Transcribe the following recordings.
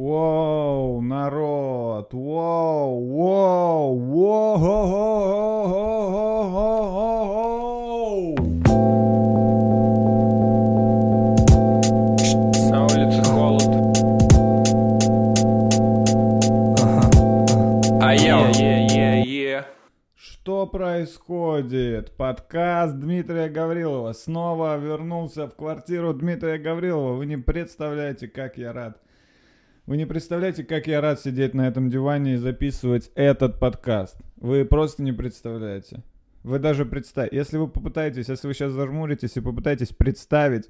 Воу, народ, воу, воу, воу. На улице холод. А я е Что происходит? Подкаст Дмитрия Гаврилова снова вернулся в квартиру Дмитрия Гаврилова. Вы не представляете, как я рад. Вы не представляете, как я рад сидеть на этом диване и записывать этот подкаст. Вы просто не представляете. Вы даже представьте, если вы попытаетесь, если вы сейчас зажмуритесь и попытаетесь представить,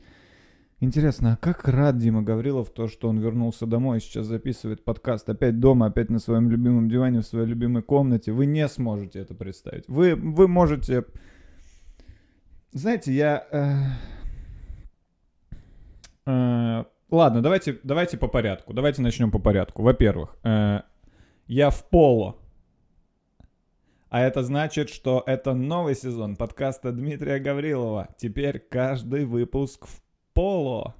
Интересно, а как рад Дима Гаврилов то, что он вернулся домой и сейчас записывает подкаст опять дома, опять на своем любимом диване, в своей любимой комнате? Вы не сможете это представить. Вы, вы можете... Знаете, я... э, э, ладно, давайте, давайте по порядку. Давайте начнем по порядку. Во-первых, э, я в поло. А это значит, что это новый сезон подкаста Дмитрия Гаврилова. Теперь каждый выпуск в поло.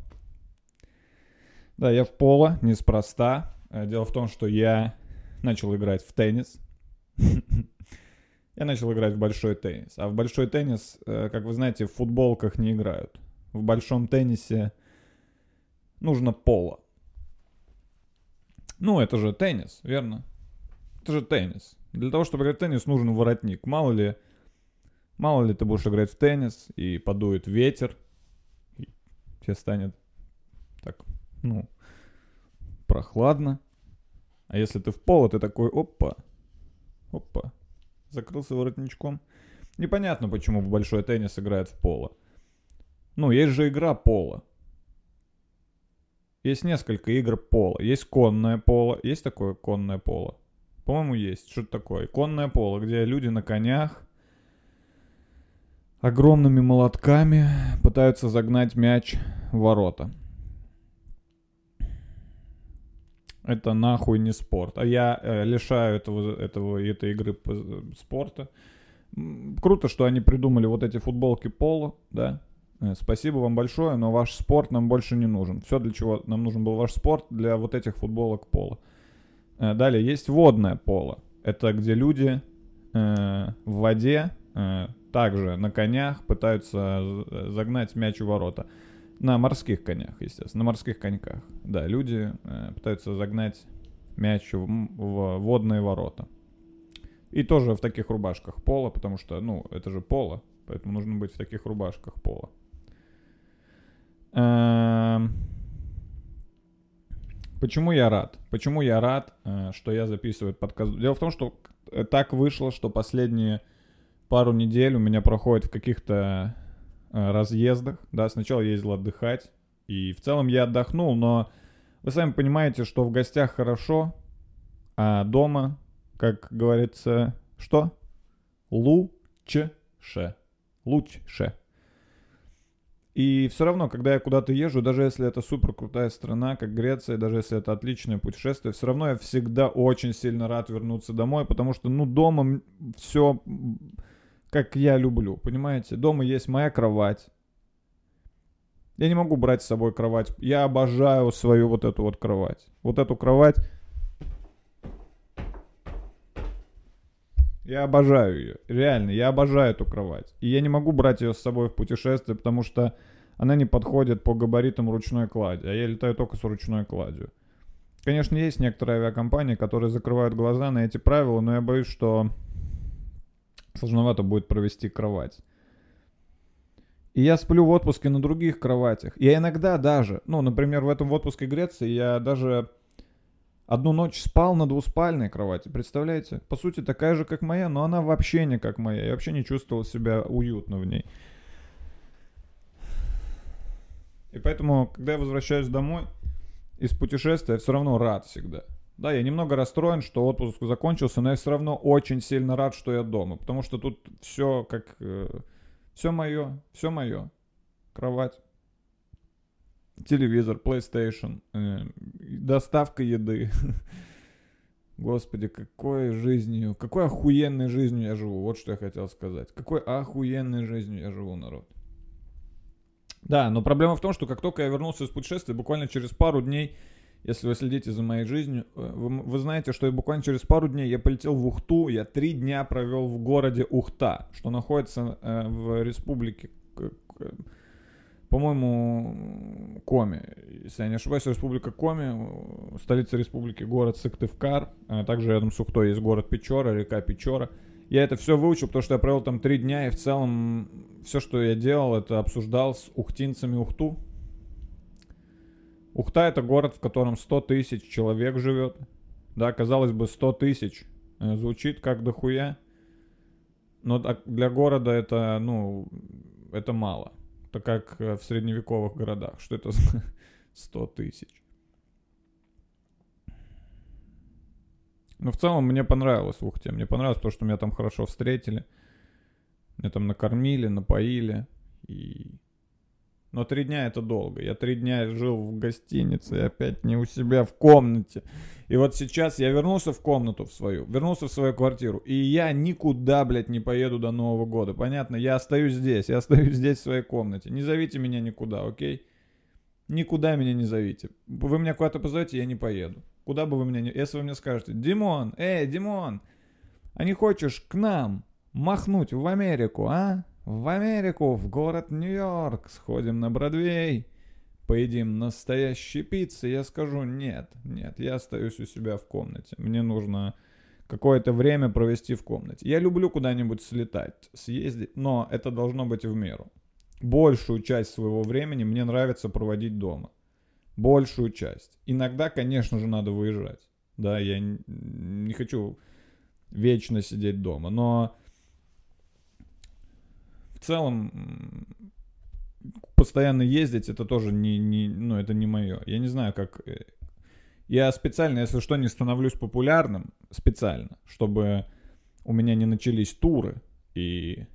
Да, я в поло, неспроста. Э, Дело в том, что я начал играть в теннис. Я начал играть в большой теннис. А в большой теннис, э, как вы знаете, в футболках не играют. В большом теннисе нужно поло. Ну, это же теннис, верно? Это же теннис. Для того, чтобы играть в теннис, нужен воротник. Мало ли, мало ли ты будешь играть в теннис, и подует ветер, и тебе станет так, ну, прохладно. А если ты в поло, ты такой, опа, опа, закрылся воротничком. Непонятно, почему большой теннис играет в поло. Ну, есть же игра поло. Есть несколько игр поло. Есть конное поло. Есть такое конное поло? По-моему, есть. Что это такое? Конное поло, где люди на конях огромными молотками пытаются загнать мяч в ворота. Это нахуй не спорт. А я э, лишаю этого, этого, этой игры спорта. Круто, что они придумали вот эти футболки поло, да. Э, Спасибо вам большое, но ваш спорт нам больше не нужен. Все, для чего нам нужен был ваш спорт, для вот этих футболок поло. Э, Далее есть водное поло. Это где люди э, в воде э, также на конях пытаются з- загнать мяч в ворота. На морских конях, естественно, на морских коньках. Да, люди э, пытаются загнать мяч в, в водные ворота. И тоже в таких рубашках пола, потому что, ну, это же поло, поэтому нужно быть в таких рубашках пола. Эм, Почему я рад? Почему я рад, э, что я записываю подкаст? Дело в том, что так вышло, что последние пару недель у меня проходит в каких-то э, разъездах. Да, сначала ездил отдыхать, и в целом я отдохнул, но вы сами понимаете, что в гостях хорошо, а дома, как говорится, что? Лучше. Лучше. И все равно, когда я куда-то езжу, даже если это супер крутая страна, как Греция, даже если это отличное путешествие, все равно я всегда очень сильно рад вернуться домой, потому что, ну, дома все как я люблю, понимаете? Дома есть моя кровать. Я не могу брать с собой кровать. Я обожаю свою вот эту вот кровать. Вот эту кровать. Я обожаю ее. Реально, я обожаю эту кровать. И я не могу брать ее с собой в путешествие, потому что она не подходит по габаритам ручной клади. А я летаю только с ручной кладью. Конечно, есть некоторые авиакомпании, которые закрывают глаза на эти правила, но я боюсь, что сложновато будет провести кровать. И я сплю в отпуске на других кроватях. Я иногда даже, ну, например, в этом отпуске Греции я даже одну ночь спал на двуспальной кровати, представляете? По сути, такая же, как моя, но она вообще не как моя. Я вообще не чувствовал себя уютно в ней. И поэтому, когда я возвращаюсь домой из путешествия, я все равно рад всегда. Да, я немного расстроен, что отпуск закончился, но я все равно очень сильно рад, что я дома. Потому что тут все как... все мое, все мое. Кровать, телевизор, PlayStation, э, доставка еды. Господи, какой жизнью, какой охуенной жизнью я живу. Вот что я хотел сказать. Какой охуенной жизнью я живу, народ. Да, но проблема в том, что как только я вернулся из путешествия, буквально через пару дней Если вы следите за моей жизнью, э, вы, вы знаете, что буквально через пару дней я полетел в Ухту. Я три дня провел в городе Ухта, что находится э, в республике, по-моему, Коми. Если я не ошибаюсь, республика Коми, столица республики, город Сыктывкар. А также рядом с Ухтой есть город Печора, река Печора. Я это все выучил, потому что я провел там три дня, и в целом все, что я делал, это обсуждал с ухтинцами Ухту. Ухта это город, в котором 100 тысяч человек живет. Да, казалось бы, 100 тысяч э, звучит как дохуя. Но для города это, ну, это мало. Это как э, в средневековых городах. Что это за 100 тысяч? Ну, в целом, мне понравилось в Ухте. Мне понравилось то, что меня там хорошо встретили. Меня там накормили, напоили. И... Но три дня это долго. Я три дня жил в гостинице, и опять не у себя в комнате. И вот сейчас я вернулся в комнату в свою, вернулся в свою квартиру. И я никуда, блядь, не поеду до Нового года. Понятно? Я остаюсь здесь. Я остаюсь здесь в своей комнате. Не зовите меня никуда, окей? Никуда меня не зовите. Вы меня куда-то позовете, я не поеду. Куда бы вы меня не... Если вы мне скажете, Димон, эй, Димон, а не хочешь к нам махнуть в Америку, а? В Америку, в город Нью-Йорк, сходим на Бродвей, поедим настоящей пиццы, я скажу нет, нет, я остаюсь у себя в комнате. Мне нужно какое-то время провести в комнате. Я люблю куда-нибудь слетать, съездить, но это должно быть в меру. Большую часть своего времени мне нравится проводить дома. Большую часть. Иногда, конечно же, надо выезжать. Да, я не хочу вечно сидеть дома, но в целом постоянно ездить это тоже не, не, ну, это не мое. Я не знаю, как... э, Я специально, если что, не становлюсь популярным, специально, чтобы у меня не начались туры, и...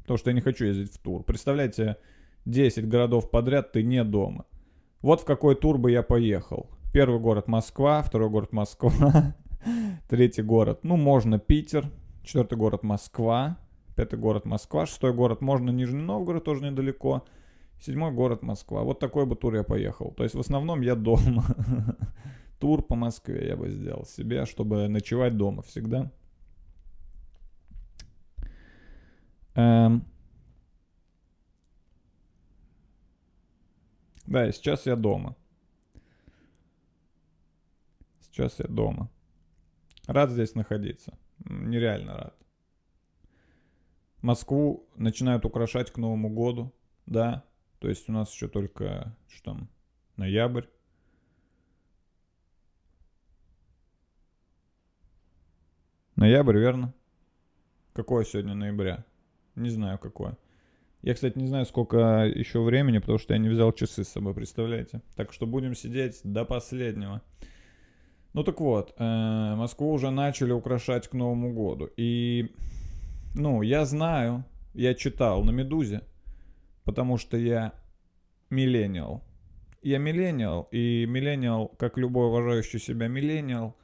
Потому что я не хочу ездить в тур. Представляете, 10 городов подряд ты не дома. Вот в какой тур бы я поехал. Первый город Москва, второй город Москва, третий город, ну, можно Питер, четвертый город Москва, пятый город Москва, шестой город можно Нижний Новгород, тоже недалеко, седьмой город Москва. Вот такой бы тур я поехал. То есть в основном я дома. Тур по Москве я бы сделал себе, чтобы ночевать дома всегда. Эм. Да, и сейчас я дома. Сейчас я дома. Рад здесь находиться. Нереально рад. Москву начинают украшать к Новому году, да. То есть у нас еще только, что там, ноябрь. Ноябрь, верно? Какое сегодня ноября? Не знаю, какое. Я, кстати, не знаю, сколько еще времени, потому что я не взял часы с собой, представляете? Так что будем сидеть до последнего. Ну так вот, э, Москву уже начали украшать к Новому году. И, ну, я знаю, я читал на Медузе, потому что я миллениал. Я миллениал, и миллениал, как любой уважающий себя миллениал,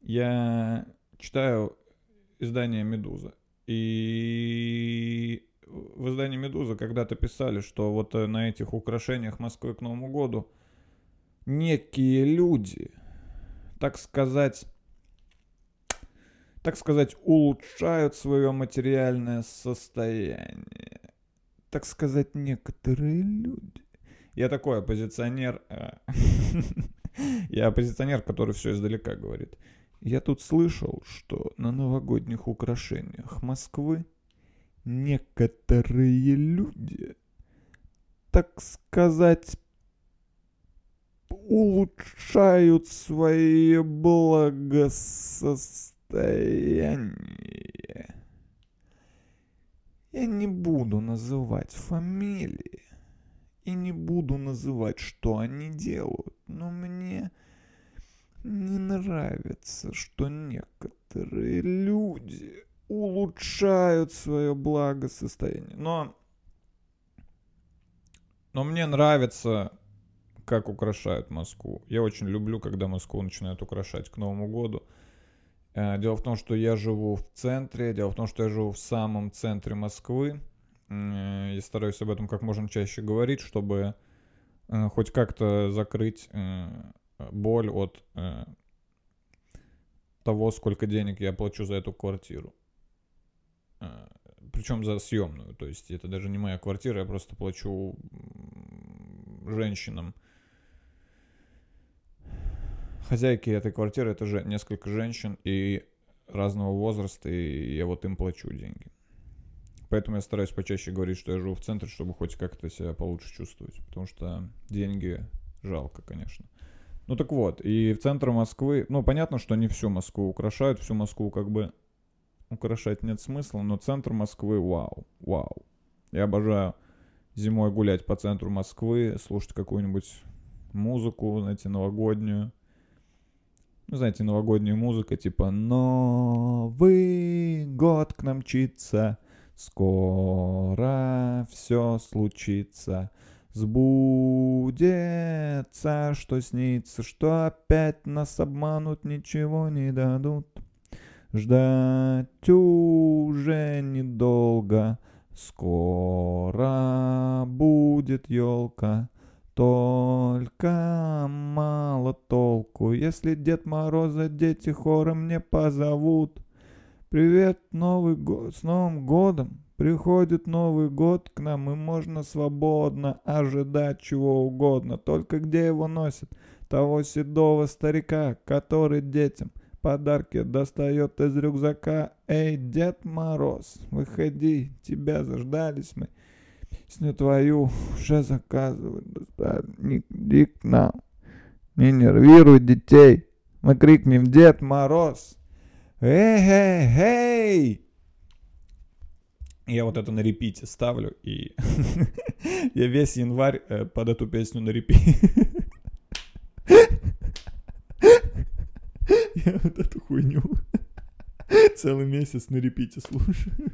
я читаю издание «Медуза». И в издании «Медуза» когда-то писали, что вот э, на этих украшениях Москвы к Новому году некие люди, так сказать, так сказать, улучшают свое материальное состояние. Так сказать, некоторые люди. Я такой оппозиционер. э, Я оппозиционер, который все издалека говорит. Я тут слышал, что на новогодних украшениях Москвы некоторые люди, так сказать, улучшают свое благосостояние. Я не буду называть фамилии и не буду называть, что они делают, но мне не нравится, что некоторые люди улучшают свое благосостояние. Но, но мне нравится, как украшают Москву. Я очень люблю, когда Москву начинают украшать к Новому году. Э, Дело в том, что я живу в центре, дело в том, что я живу в самом центре Москвы. Я стараюсь об этом как можно чаще говорить, чтобы э, хоть как-то закрыть э, боль от э, того, сколько денег я плачу за эту квартиру. Причем за съемную. То есть это даже не моя квартира, я просто плачу женщинам. Хозяйки этой квартиры это же несколько женщин и разного возраста, и я вот им плачу деньги. Поэтому я стараюсь почаще говорить, что я живу в центре, чтобы хоть как-то себя получше чувствовать. Потому что деньги жалко, конечно. Ну так вот, и в центр Москвы, ну понятно, что не всю Москву украшают, всю Москву как бы украшать нет смысла, но центр Москвы, вау, вау. Я обожаю зимой гулять по центру Москвы, слушать какую-нибудь музыку, знаете, новогоднюю. Ну, знаете, новогодняя музыка, типа «Новый год к нам мчится», Скоро все случится, сбудется, что снится, что опять нас обманут, ничего не дадут. Ждать уже недолго, скоро будет елка. Только мало толку, если Дед Мороза дети хором не позовут. Привет, Новый год, с Новым годом! Приходит Новый год к нам, и можно свободно ожидать чего угодно. Только где его носят? Того седого старика, который детям подарки достает из рюкзака. Эй, Дед Мороз, выходи, тебя заждались мы. Песню твою уже заказывают, доставник, иди к нам. Не нервируй детей, мы крикнем Дед Мороз. Эй-эй-эй! Я вот это на репите ставлю, и я весь январь э, под эту песню на репите. я вот эту хуйню целый месяц на репите слушаю.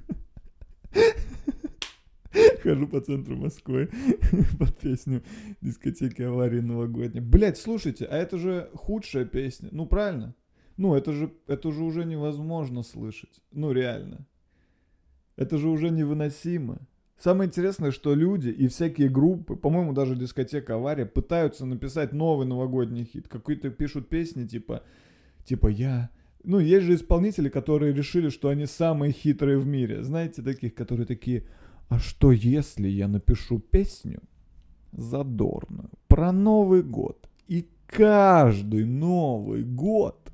Хожу по центру Москвы под песню дискотеки аварии новогодней. Блять, слушайте, а это же худшая песня. Ну, правильно? Ну, это же, это же уже невозможно слышать. Ну, реально. Это же уже невыносимо. Самое интересное, что люди и всякие группы, по-моему, даже дискотека «Авария», пытаются написать новый новогодний хит. Какие-то пишут песни, типа, типа «Я...» Ну, есть же исполнители, которые решили, что они самые хитрые в мире. Знаете, таких, которые такие, а что если я напишу песню задорную про Новый год? И каждый Новый год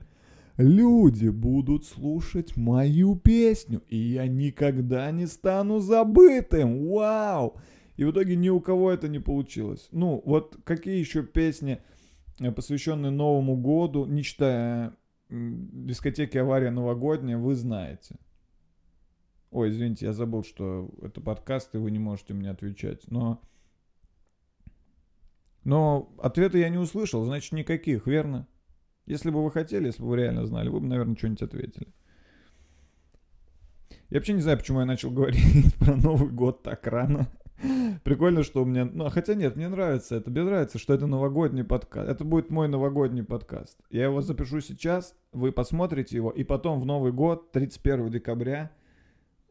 люди будут слушать мою песню, и я никогда не стану забытым. Вау! И в итоге ни у кого это не получилось. Ну, вот какие еще песни, э, посвященные Новому году, не читая дискотеки «Авария новогодняя», вы знаете. Ой, извините, я забыл, что это подкаст, и вы не можете мне отвечать. Но... Но ответа я не услышал, значит, никаких, верно? Если бы вы хотели, если бы вы реально знали, вы бы, наверное, что-нибудь ответили. Я вообще не знаю, почему я начал говорить про Новый год так рано. Прикольно, что у меня... Ну, хотя нет, мне нравится это. Мне нравится, что это новогодний подкаст. Это будет мой новогодний подкаст. Я его запишу сейчас, вы посмотрите его, и потом в Новый год, 31 декабря,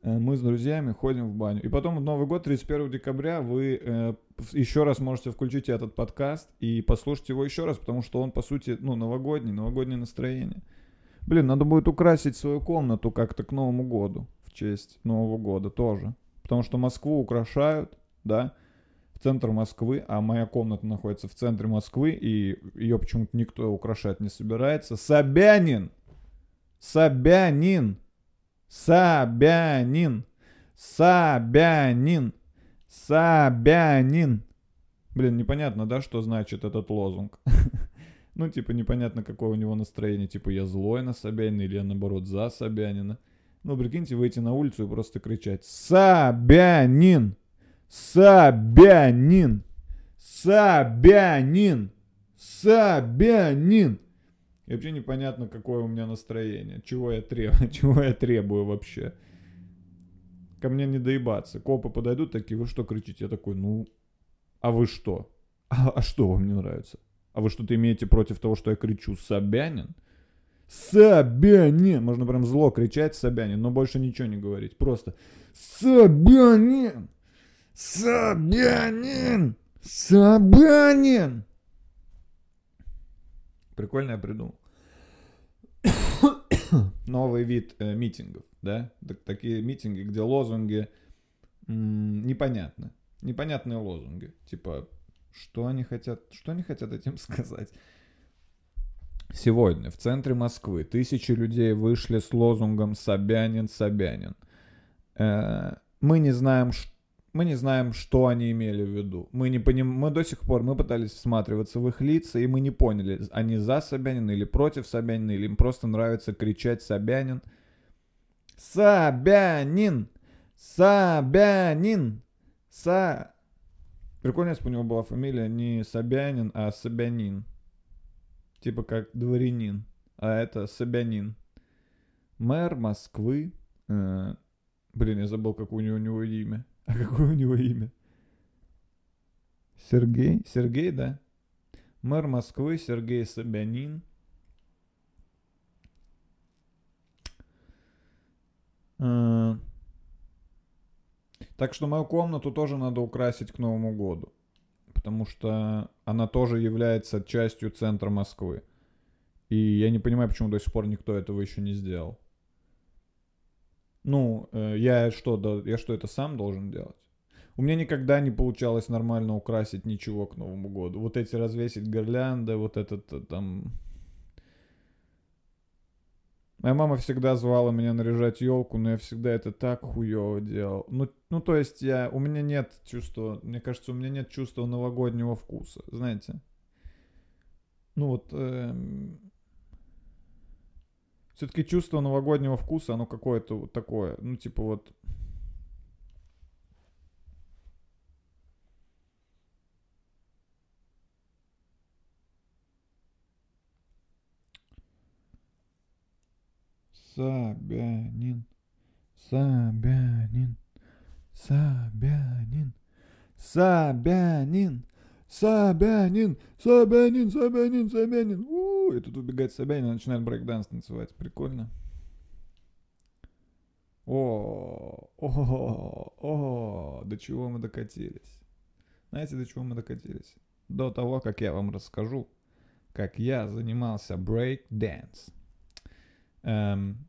мы с друзьями ходим в баню. И потом в Новый год, 31 декабря, вы э, еще раз можете включить этот подкаст и послушать его еще раз, потому что он, по сути, ну, новогодний, новогоднее настроение. Блин, надо будет украсить свою комнату как-то к Новому году, в честь Нового года тоже. Потому что Москву украшают, да, в центр Москвы, а моя комната находится в центре Москвы, и ее почему-то никто украшать не собирается. Собянин! Собянин! Собянин. Собянин. Собянин. Блин, непонятно, да, что значит этот лозунг? ну, типа, непонятно, какое у него настроение. Типа, я злой на Собянина или я, наоборот, за Собянина. Ну, прикиньте, выйти на улицу и просто кричать «Собянин! Собянин! Собянин! Собянин!» И вообще непонятно, какое у меня настроение, чего я требую, чего я требую вообще. Ко мне не доебаться. Копы подойдут такие, вы что кричите? Я такой, ну, а вы что? А, а что вам не нравится? А вы что-то имеете против того, что я кричу Собянин? Собянин! Можно прям зло кричать Собянин, но больше ничего не говорить. Просто Собянин! Собянин! Собянин! Прикольно я придумал. Новый вид э, митингов, да? Так- такие митинги, где лозунги м, непонятны. Непонятные лозунги. Типа, что они хотят, что они хотят этим сказать? Сегодня в центре Москвы тысячи людей вышли с лозунгом «Собянин, Собянин». Э, Мы не знаем, мы не знаем, что они имели в виду. Мы не поним... мы до сих пор, мы пытались всматриваться в их лица, и мы не поняли, они за Собянина или против Собянина, или им просто нравится кричать Собянин. Собянин! Собянин! Са... Прикольно, если бы у него была фамилия не Собянин, а Собянин. Типа как дворянин. А это Собянин. Мэр Москвы. э, Блин, я забыл, какое у него имя. А какое у него имя? Сергей? Сергей, да? Мэр Москвы Сергей Собянин. Э, Так что мою комнату тоже надо украсить к Новому году. Потому что она тоже является частью центра Москвы. И я не понимаю, почему до сих пор никто этого еще не сделал. Ну, э, я что, да, я что, это сам должен делать? У меня никогда не получалось нормально украсить ничего к Новому году. Вот эти развесить гирлянды, вот этот э, там... Моя мама всегда звала меня наряжать елку, но я всегда это так хуево делал. Ну, ну, то есть я, у меня нет чувства, мне кажется, у меня нет чувства новогоднего вкуса, знаете. Ну вот, все-таки чувство новогоднего вкуса, оно какое-то вот такое, ну типа вот... Собянин, Собянин, Собянин, Собянин, Собянин, Собянин, Собянин, Собянин. У, и тут убегает Собянин и начинает брейкданс танцевать. Прикольно. О, о, о, до чего мы докатились. Знаете, до чего мы докатились? До того, как я вам расскажу, как я занимался брейк-дэнс. Эм,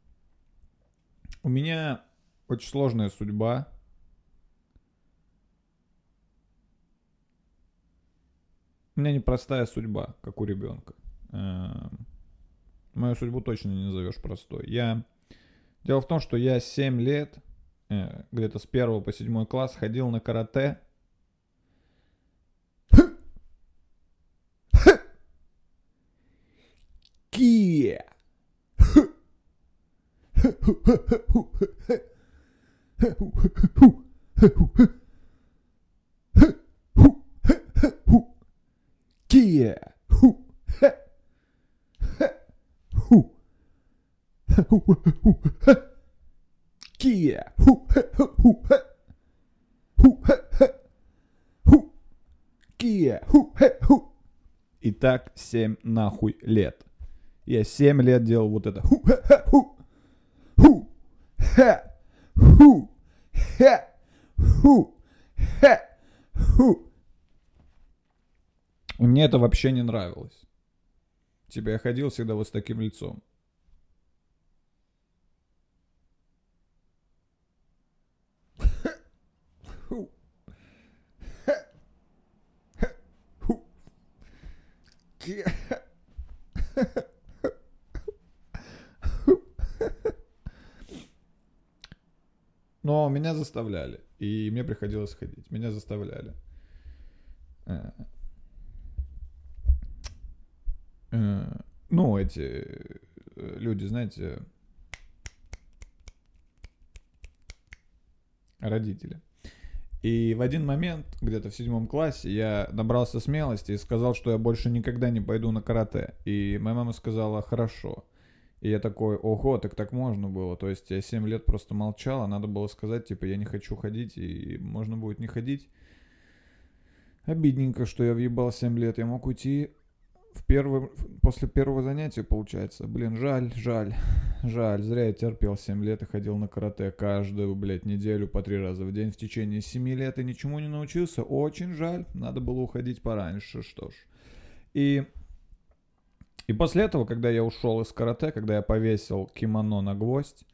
у меня очень сложная судьба. У меня непростая судьба, как у ребенка. Эм, мою судьбу точно не назовешь простой. Я... Дело в том, что я 7 лет, э, где-то с 1 по 7 класс, ходил на карате. Ки! Ки! Ки! Ки! И так 7 нахуй лет. Я 7 лет делал вот это. Ху, ха, ха, ху. Ху, ха, ху, ха, ху, ха, ху. И мне это вообще не нравилось. Типа я ходил всегда вот с таким лицом. Но меня заставляли. И мне приходилось ходить. Меня заставляли. Э. Э, Ну, эти э, люди, знаете, родители. И в один момент, где-то в седьмом классе, я набрался смелости и сказал, что я больше никогда не пойду на карате. И моя мама сказала, хорошо. И я такой, ого, так так можно было. То есть я 7 лет просто молчал, а надо было сказать, типа, я не хочу ходить, и можно будет не ходить. Обидненько, что я въебал 7 лет. Я мог уйти в первый, после первого занятия, получается, блин, жаль, жаль, жаль, зря я терпел 7 лет и ходил на карате каждую, блядь, неделю по три раза в день в течение 7 лет и ничему не научился. Очень жаль, надо было уходить пораньше, что ж. И, и после этого, когда я ушел из карате, когда я повесил кимоно на гвоздь,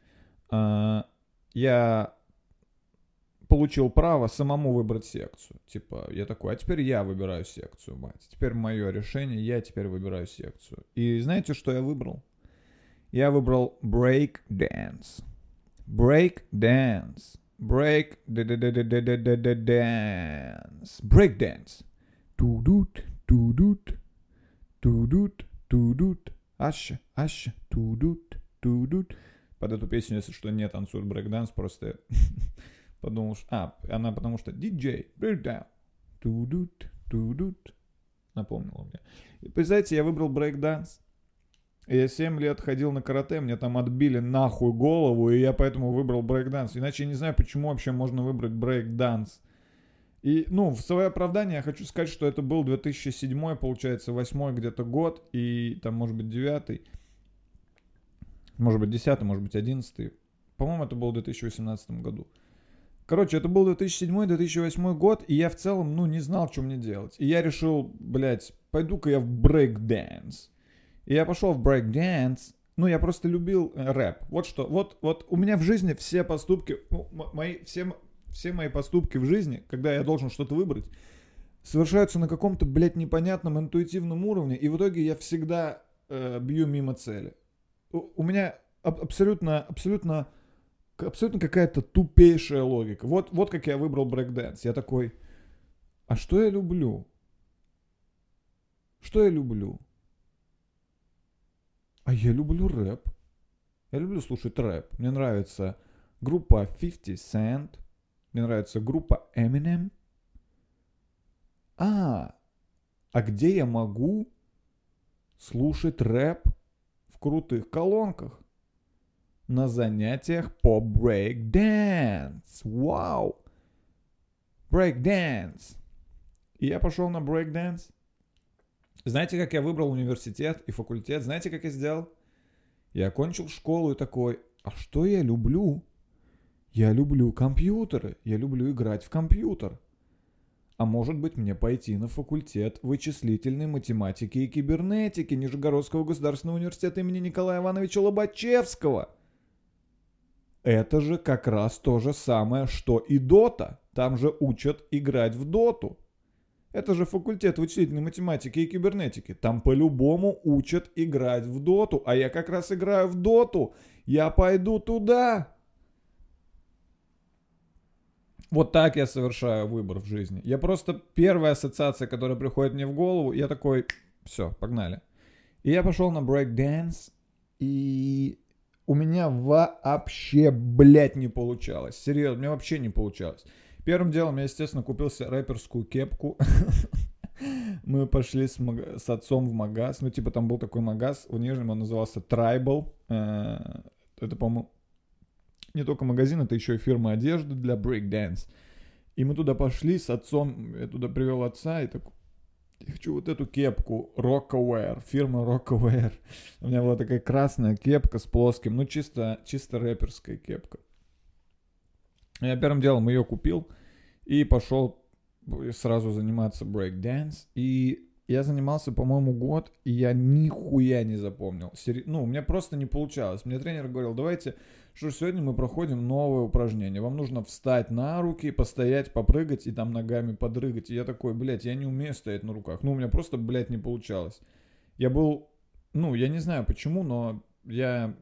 а, я получил право самому выбрать секцию. Типа, я такой, а теперь я выбираю секцию, мать. Теперь мое решение, я теперь выбираю секцию. И знаете, что я выбрал? Я выбрал break dance. Break dance. Break dance. Break dance. Тудут, тудут, тудут, тудут. Аща, аща, тудут, тудут. Под эту песню, если что, не танцует брейкданс, просто подумал, что... А, она потому что breakdown, тудут, тудут. Напомнила мне. И, представляете, я выбрал брейкданс. Я 7 лет ходил на карате, мне там отбили нахуй голову, и я поэтому выбрал брейкданс. Иначе я не знаю, почему вообще можно выбрать брейкданс. И, ну, в свое оправдание я хочу сказать, что это был 2007, получается, 8 где-то год, и там, может быть, 9 может быть, 10 может быть, 11 По-моему, это было в 2018 году. Короче, это был 2007-2008 год, и я в целом, ну, не знал, что мне делать. И я решил, блядь, пойду-ка я в брейк-дэнс. И я пошел в брейк-дэнс. Ну, я просто любил э, рэп. Вот что, вот, вот у меня в жизни все поступки, ну, мои, все, все мои поступки в жизни, когда я должен что-то выбрать, совершаются на каком-то, блядь, непонятном интуитивном уровне, и в итоге я всегда э, бью мимо цели. У, у меня аб- абсолютно, абсолютно абсолютно какая-то тупейшая логика. Вот, вот как я выбрал брейкдэнс. Я такой, а что я люблю? Что я люблю? А я люблю рэп. Я люблю слушать рэп. Мне нравится группа 50 Cent. Мне нравится группа Eminem. А, а где я могу слушать рэп в крутых колонках? На занятиях по брейк-дэнс. Вау! Брейк-дэнс. И я пошел на брейк-дэнс. Знаете, как я выбрал университет и факультет? Знаете, как я сделал? Я окончил школу и такой, а что я люблю? Я люблю компьютеры, я люблю играть в компьютер. А может быть мне пойти на факультет вычислительной математики и кибернетики Нижегородского государственного университета имени Николая Ивановича Лобачевского – это же как раз то же самое, что и Дота. Там же учат играть в Доту. Это же факультет вычислительной математики и кибернетики. Там по-любому учат играть в доту. А я как раз играю в доту. Я пойду туда. Вот так я совершаю выбор в жизни. Я просто первая ассоциация, которая приходит мне в голову, я такой, все, погнали. И я пошел на брейк-дэнс, и у меня вообще, блядь, не получалось. Серьезно, у меня вообще не получалось. Первым делом я, естественно, купил себе рэперскую кепку. Мы пошли с, маг... с отцом в магаз. Ну, типа, там был такой магаз в Нижнем, он назывался Tribal. Э, это, по-моему, не только магазин, это еще и фирма одежды для breakdance. И мы туда пошли с отцом, я туда привел отца, и такой, я хочу вот эту кепку Rockaware, фирма Rockaware. У меня была такая красная кепка с плоским, ну чисто, чисто рэперская кепка. Я первым делом ее купил и пошел сразу заниматься брейк-дэнс. И я занимался, по-моему, год, и я нихуя не запомнил. Ну, у меня просто не получалось. Мне тренер говорил, давайте что сегодня мы проходим новое упражнение. Вам нужно встать на руки, постоять, попрыгать и там ногами подрыгать. И я такой, блядь, я не умею стоять на руках. Ну, у меня просто, блядь, не получалось. Я был, ну, я не знаю почему, но я,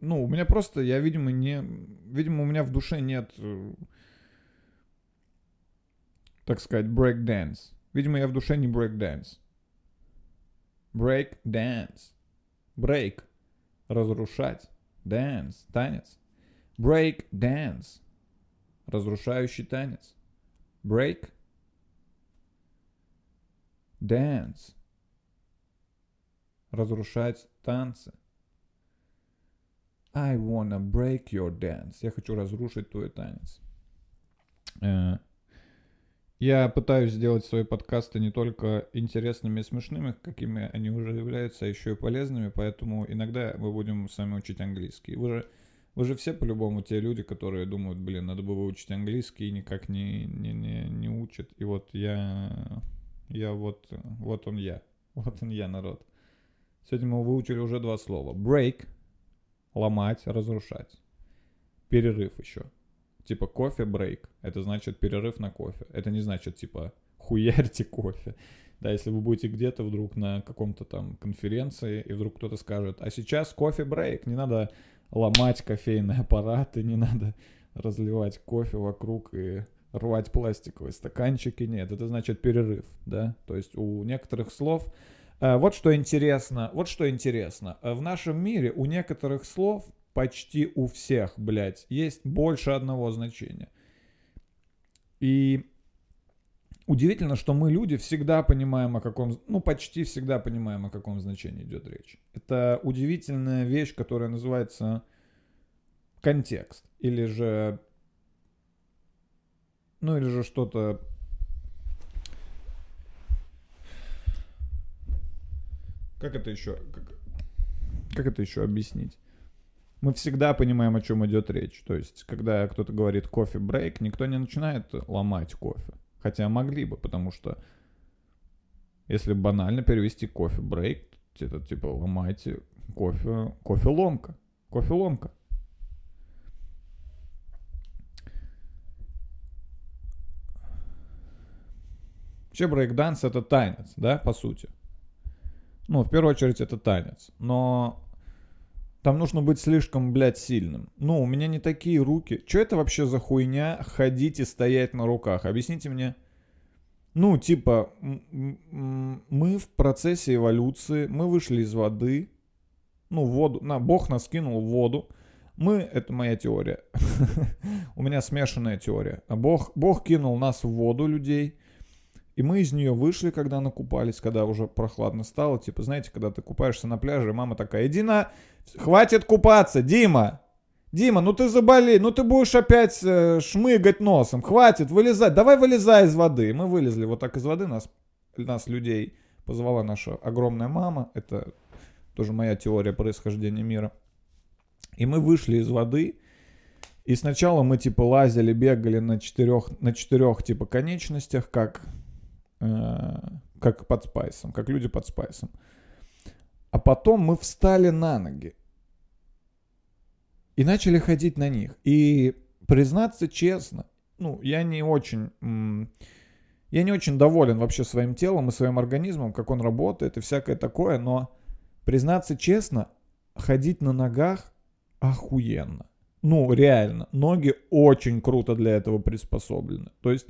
ну, у меня просто, я, видимо, не, видимо, у меня в душе нет, э, так сказать, break dance. Видимо, я в душе не break dance. Break dance. Break. Разрушать. Dance, танец. Break dance. Разрушающий танец. Break. Dance. Разрушать танцы. I wanna break your dance. Я хочу разрушить твой танец. Я пытаюсь сделать свои подкасты не только интересными и смешными, какими они уже являются, а еще и полезными, поэтому иногда мы будем с вами учить английский. Вы же, вы же все по-любому те люди, которые думают, блин, надо бы выучить английский и никак не, не, не, не учат. И вот я, я вот, вот он я, вот он я, народ. Сегодня мы выучили уже два слова. Break – ломать, разрушать. Перерыв еще. Типа кофе брейк. Это значит перерыв на кофе. Это не значит типа хуярьте кофе. Да, если вы будете где-то вдруг на каком-то там конференции, и вдруг кто-то скажет, а сейчас кофе брейк, не надо ломать кофейные аппараты, не надо разливать кофе вокруг и рвать пластиковые стаканчики. Нет, это значит перерыв, да. То есть у некоторых слов... э, Вот что интересно, вот что интересно. Э, В нашем мире у некоторых слов почти у всех, блядь, есть больше одного значения. И удивительно, что мы, люди, всегда понимаем, о каком, ну, почти всегда понимаем, о каком значении идет речь. Это удивительная вещь, которая называется контекст. Или же, ну, или же что-то Как это еще? Как, как это еще объяснить? Мы всегда понимаем, о чем идет речь. То есть, когда кто-то говорит кофе брейк, никто не начинает ломать кофе. Хотя могли бы, потому что если банально перевести кофе брейк, это типа ломайте кофе, кофе ломка. Кофе ломка. Вообще брейкданс это танец, да, по сути. Ну, в первую очередь это танец. Но там нужно быть слишком, блядь, сильным. Ну, у меня не такие руки. Что это вообще за хуйня ходить и стоять на руках? Объясните мне. Ну, типа, мы в процессе эволюции, мы вышли из воды, ну, воду, на, Бог нас кинул в воду. Мы, это моя теория, у меня смешанная теория. Бог, Бог кинул нас в воду, людей, и мы из нее вышли, когда накупались, когда уже прохладно стало. Типа, знаете, когда ты купаешься на пляже, и мама такая, иди на... Хватит купаться, Дима! Дима, ну ты заболей, ну ты будешь опять э, шмыгать носом. Хватит, вылезай, давай вылезай из воды. И мы вылезли вот так из воды, нас, нас людей позвала наша огромная мама. Это тоже моя теория происхождения мира. И мы вышли из воды, и сначала мы типа лазили, бегали на четырех, на четырех типа конечностях, как как под спайсом, как люди под спайсом. А потом мы встали на ноги и начали ходить на них. И признаться честно, ну, я не очень... Я не очень доволен вообще своим телом и своим организмом, как он работает и всякое такое, но признаться честно, ходить на ногах охуенно. Ну, реально. Ноги очень круто для этого приспособлены. То есть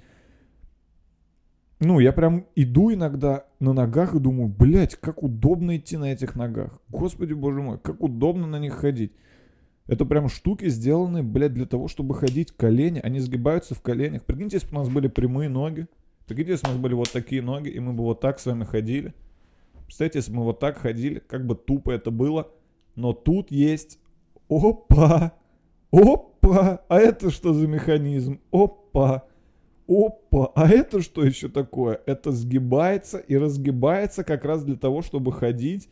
ну, я прям иду иногда на ногах и думаю, блядь, как удобно идти на этих ногах. Господи, боже мой, как удобно на них ходить. Это прям штуки, сделанные, блядь, для того, чтобы ходить колени. Они сгибаются в коленях. Прикиньте, если бы у нас были прямые ноги. Прикиньте, если у нас были вот такие ноги, и мы бы вот так с вами ходили. Представляете, если бы мы вот так ходили, как бы тупо это было. Но тут есть... Опа! Опа! А это что за механизм? Опа! Опа, а это что еще такое? Это сгибается и разгибается как раз для того, чтобы ходить.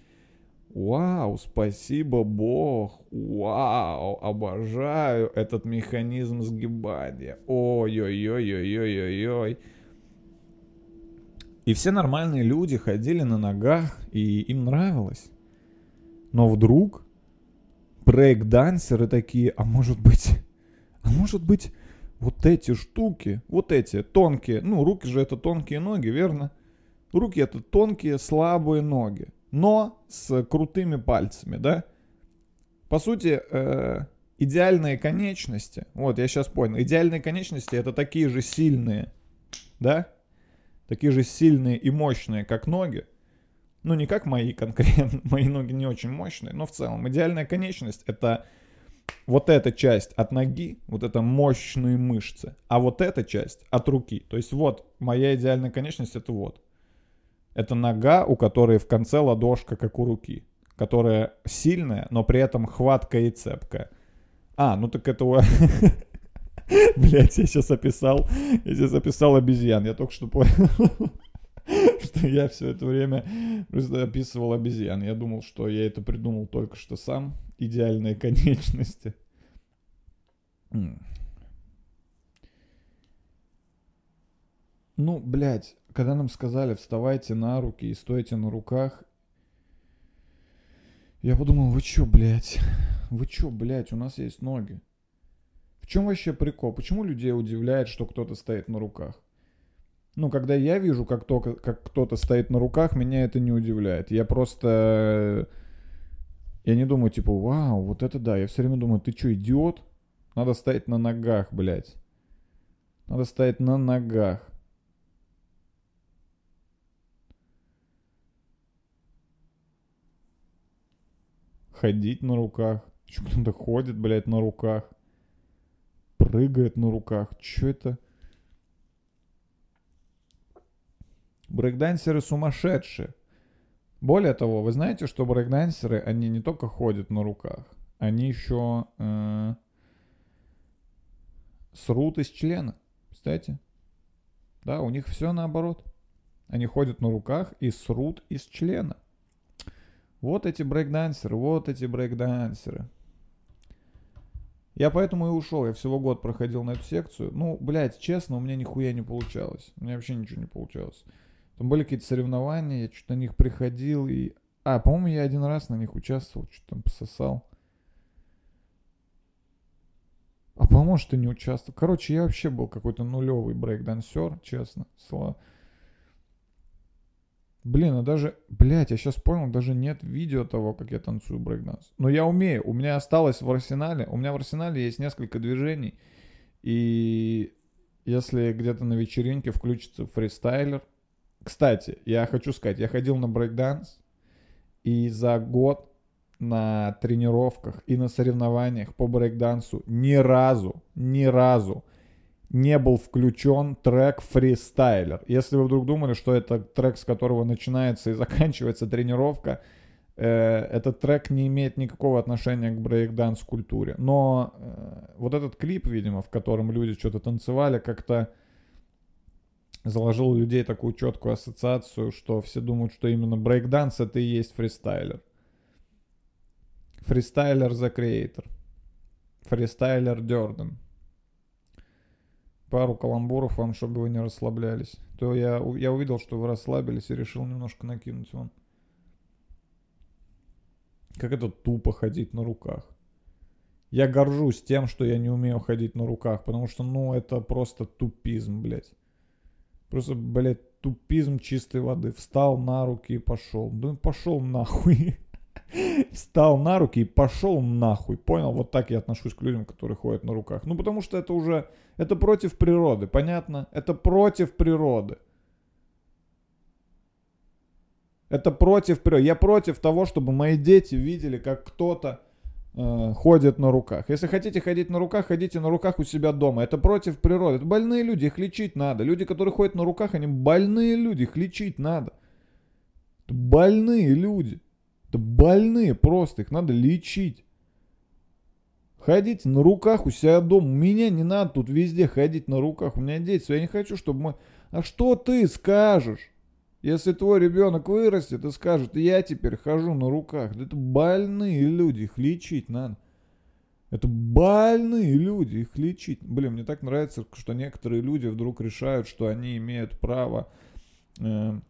Вау, спасибо Бог. Вау, обожаю этот механизм сгибания. Ой-ой-ой-ой-ой-ой-ой. И все нормальные люди ходили на ногах, и им нравилось. Но вдруг брейк-дансеры такие, а может быть, а может быть, вот эти штуки, вот эти тонкие, ну, руки же это тонкие ноги, верно? Руки это тонкие, слабые ноги, но с крутыми пальцами, да? По сути, э, идеальные конечности, вот я сейчас понял, идеальные конечности это такие же сильные, да? Такие же сильные и мощные, как ноги. Ну, не как мои конкретно, мои ноги не очень мощные, но в целом идеальная конечность это вот эта часть от ноги, вот это мощные мышцы, а вот эта часть от руки. То есть вот моя идеальная конечность это вот. Это нога, у которой в конце ладошка, как у руки, которая сильная, но при этом хваткая и цепкая. А, ну так это. Блять, я сейчас описал, я сейчас описал обезьян. Я только что понял, что я все это время просто описывал обезьян. Я думал, что я это придумал только что сам. Идеальные конечности. Ну, блядь, когда нам сказали, вставайте на руки и стойте на руках, я подумал, вы чё, блядь? Вы чё, блядь, у нас есть ноги. В чем вообще прикол? Почему людей удивляет, что кто-то стоит на руках? Ну, когда я вижу, как, то, как кто-то стоит на руках, меня это не удивляет. Я просто... Я не думаю, типа, вау, вот это да. Я все время думаю, ты что, идиот? Надо стоять на ногах, блядь. Надо стоять на ногах. Ходить на руках. Еще кто-то ходит, блядь, на руках. Прыгает на руках. Че это? Брейкдансеры сумасшедшие. Более того, вы знаете, что брейкдансеры, они не только ходят на руках, они еще э, срут из члена. Кстати. Да, у них все наоборот. Они ходят на руках и срут из члена. Вот эти брейкдансеры, вот эти брейкдансеры. Я поэтому и ушел. Я всего год проходил на эту секцию. Ну, блядь, честно, у меня нихуя не получалось. У меня вообще ничего не получалось. Там были какие-то соревнования, я что-то на них приходил и... А, по-моему, я один раз на них участвовал, что-то там пососал. А по-моему, что не участвовал. Короче, я вообще был какой-то нулевый брейкдансер, честно. Слава. Блин, а даже, блядь, я сейчас понял, даже нет видео того, как я танцую брейкданс. Но я умею, у меня осталось в арсенале, у меня в арсенале есть несколько движений, и если где-то на вечеринке включится фристайлер, кстати, я хочу сказать, я ходил на брейкданс, и за год на тренировках и на соревнованиях по брейкдансу ни разу, ни разу не был включен трек Freestyler. Если вы вдруг думали, что это трек, с которого начинается и заканчивается тренировка, э, этот трек не имеет никакого отношения к брейкданс культуре. Но э, вот этот клип, видимо, в котором люди что-то танцевали, как-то заложил у людей такую четкую ассоциацию, что все думают, что именно брейкданс это и есть фристайлер. Фристайлер The Creator. Фристайлер Дёрден пару каламбуров вам, чтобы вы не расслаблялись. То я, я увидел, что вы расслабились и решил немножко накинуть вам. Как это тупо ходить на руках. Я горжусь тем, что я не умею ходить на руках, потому что, ну, это просто тупизм, блядь. Просто, блядь, тупизм чистой воды. Встал на руки и пошел. Да пошел нахуй. встал на руки и пошел нахуй. Понял? Вот так я отношусь к людям, которые ходят на руках. Ну, потому что это уже, это против природы, понятно? Это против природы. Это против природы. Я против того, чтобы мои дети видели, как кто-то э, ходит на руках. Если хотите ходить на руках, ходите на руках у себя дома. Это против природы. Это больные люди, их лечить надо. Люди, которые ходят на руках, они больные люди, их лечить надо. Это больные люди. Это больные просто, их надо лечить. Ходить на руках у себя дома. Меня не надо тут везде ходить на руках. У меня дети. Я не хочу, чтобы мы... А что ты скажешь? Если твой ребенок вырастет и скажет, я теперь хожу на руках. Да это больные люди, их лечить надо. Это больные люди, их лечить. Блин, мне так нравится, что некоторые люди вдруг решают, что они имеют право э,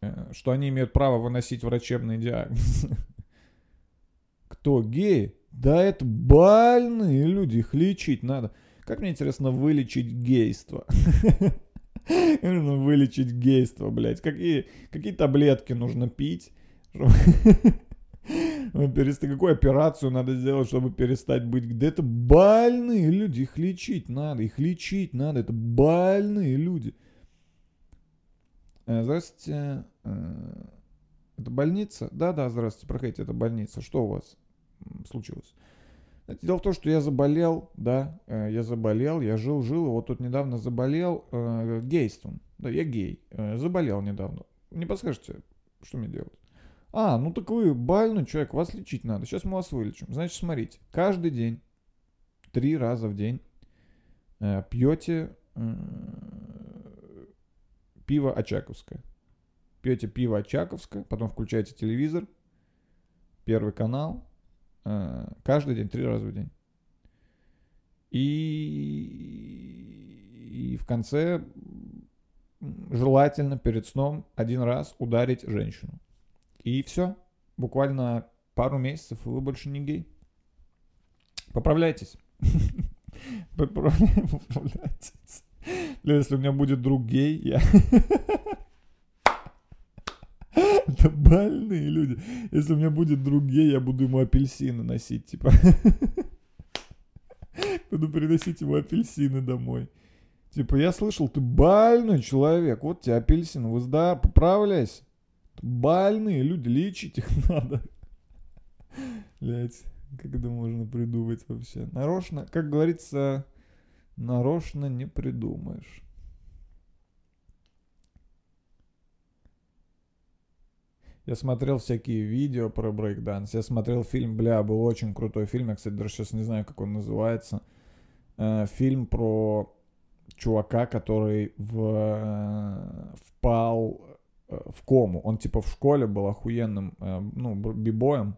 Э, что они имеют право выносить врачебный диагноз. Кто геи? Да это больные люди, их лечить надо. Как мне интересно вылечить гейство? Вылечить гейство, блядь. Какие, какие таблетки нужно пить? Перестать, какую операцию надо сделать, чтобы перестать быть? Да это больные люди, их лечить надо, их лечить надо, это больные люди. Э, здравствуйте. Э, это больница? Да, да, здравствуйте, проходите, это больница. Что у вас случилось? Дело в том, что я заболел, да, э, я заболел, я жил, жил, и вот тут недавно заболел э, гейством. Да, я гей, э, заболел недавно. Не подскажете, что мне делать? А, ну так вы больной человек, вас лечить надо. Сейчас мы вас вылечим. Значит, смотрите, каждый день три раза в день э, пьете э, пиво Очаковское. Пьете пиво Очаковское, потом включаете телевизор, первый канал, каждый день, три раза в день. И, и в конце желательно перед сном один раз ударить женщину. И все. Буквально пару месяцев, и вы больше не гей. Поправляйтесь. Поправля- Поправляйтесь. Бля, Если у меня будет друг гей, я... Это больные люди. Если у меня будет друг гей, я буду ему апельсины носить, типа. Буду приносить ему апельсины домой. Типа, я слышал, ты больной человек. Вот тебе апельсин, выздоров, поправляйся. Больные люди, лечить их надо. Блять, как это можно придумать вообще? Нарочно, как говорится, нарочно не придумаешь. Я смотрел всякие видео про брейкданс. Я смотрел фильм, бля, был очень крутой фильм. Я, кстати, даже сейчас не знаю, как он называется. Э, фильм про чувака, который в, э, впал э, в кому. Он типа в школе был охуенным, ну, бибоем.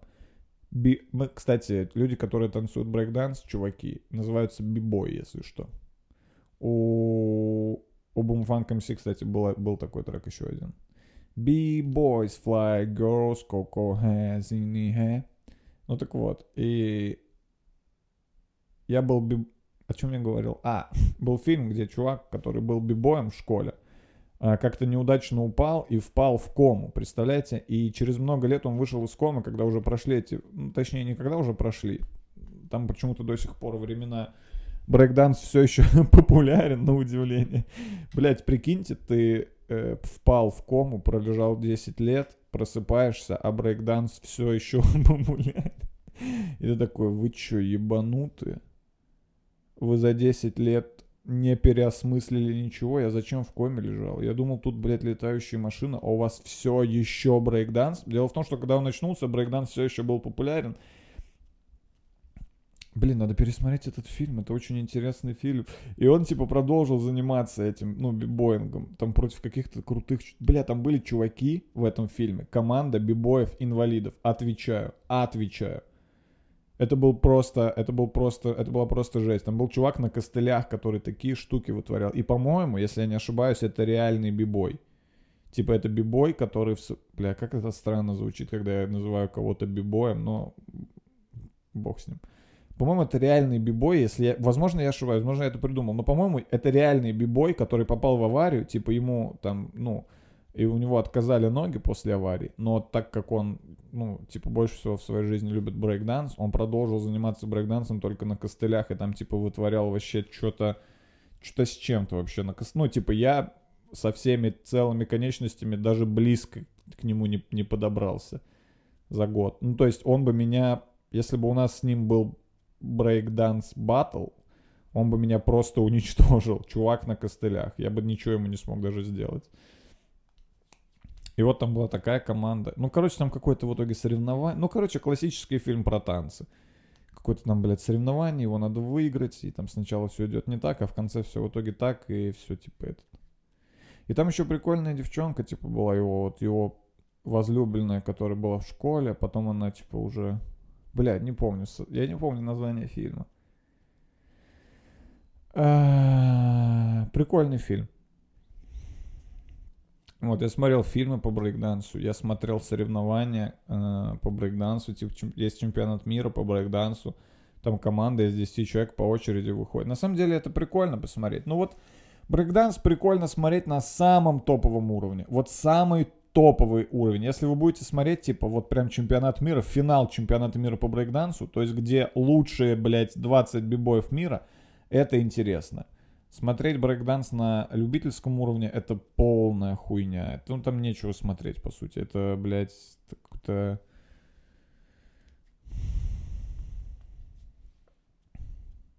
Би... Мы, кстати, люди, которые танцуют брейкданс, чуваки, называются бибой, если что. У, у Boomfunk MC, кстати, было, был такой трек еще один. B-boys fly, girls coco has in the. Ну так вот, и я был би... О чем я говорил? А, был фильм, где чувак, который был бибоем в школе, а, как-то неудачно упал и впал в кому, представляете? И через много лет он вышел из комы, когда уже прошли эти... Ну, точнее, не когда уже прошли. Там почему-то до сих пор времена брейкданс все еще популярен, на удивление. Блять, прикиньте, ты э, впал в кому, пролежал 10 лет, просыпаешься, а брейкданс все еще популярен. И ты такой, вы чё, ебанутые? Вы за 10 лет не переосмыслили ничего, я зачем в коме лежал? Я думал, тут, блядь, летающая машина, а у вас все еще брейкданс. Дело в том, что когда он начнулся, брейкданс все еще был популярен. Блин, надо пересмотреть этот фильм, это очень интересный фильм. И он, типа, продолжил заниматься этим, ну, бибоингом, там против каких-то крутых... Бля, там были чуваки в этом фильме, команда бибоев-инвалидов, отвечаю, отвечаю. Это был просто, это был просто, это была просто жесть. Там был чувак на костылях, который такие штуки вытворял. И, по-моему, если я не ошибаюсь, это реальный бибой. Типа это бибой, который... В... Бля, как это странно звучит, когда я называю кого-то бибоем, но бог с ним. По-моему, это реальный бибой, если я... Возможно, я ошибаюсь, возможно, я это придумал, но, по-моему, это реальный бибой, который попал в аварию, типа ему там, ну, и у него отказали ноги после аварии, но так как он, ну, типа, больше всего в своей жизни любит брейкданс, он продолжил заниматься брейкдансом только на костылях и там, типа, вытворял вообще что-то, что-то с чем-то вообще на кост... Ну, типа, я со всеми целыми конечностями даже близко к нему не, не подобрался за год. Ну, то есть он бы меня, если бы у нас с ним был брейкданс батл, он бы меня просто уничтожил. Чувак на костылях. Я бы ничего ему не смог даже сделать. И вот там была такая команда. Ну, короче, там какое-то в итоге соревнование. Ну, короче, классический фильм про танцы. Какое-то там, блядь, соревнование, его надо выиграть, и там сначала все идет не так, а в конце все в итоге так, и все, типа, это. И там еще прикольная девчонка, типа, была его, вот его возлюбленная, которая была в школе, а потом она, типа, уже... Блядь, не помню, я не помню название фильма. А, Прикольный фильм. Вот, я смотрел фильмы по брейкдансу, я смотрел соревнования э, по брейкдансу, типа, чем- есть чемпионат мира по брейкдансу, там команда из 10 человек по очереди выходит. На самом деле это прикольно посмотреть. Ну вот, брейкданс прикольно смотреть на самом топовом уровне. Вот самый топовый уровень. Если вы будете смотреть, типа, вот прям чемпионат мира, финал чемпионата мира по брейкдансу, то есть где лучшие, блядь, 20 бибоев мира, это интересно. Смотреть брейкданс на любительском уровне это полная хуйня. Это, ну, там нечего смотреть, по сути. Это, блядь, какой-то...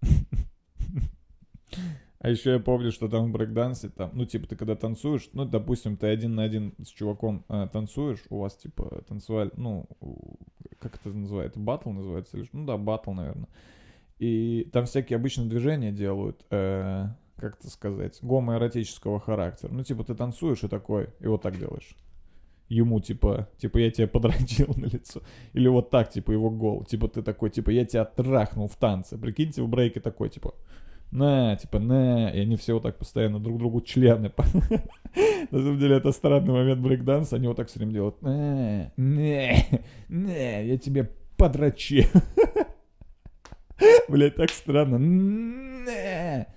А еще я помню, что там в брейкдансе, там, ну, типа, ты когда танцуешь, ну, допустим, ты один на один с чуваком э, танцуешь, у вас, типа, танцеваль, ну, как это называется, батл называется? или ш- Ну, да, батл, наверное. И там всякие обычно движения делают, э, как это сказать, гомоэротического характера. Ну, типа, ты танцуешь и такой, и вот так делаешь. Ему, типа, типа, я тебя подрочил на лицо. Или вот так, типа, его гол. Типа, ты такой, типа, я тебя трахнул в танце. Прикиньте, в брейке такой, типа, на, типа, на. И они все вот так постоянно друг другу члены. На самом деле, это странный момент брейкданса. Они вот так все время делают. На, не, не, я тебе подрочил. Блять, так странно. Не,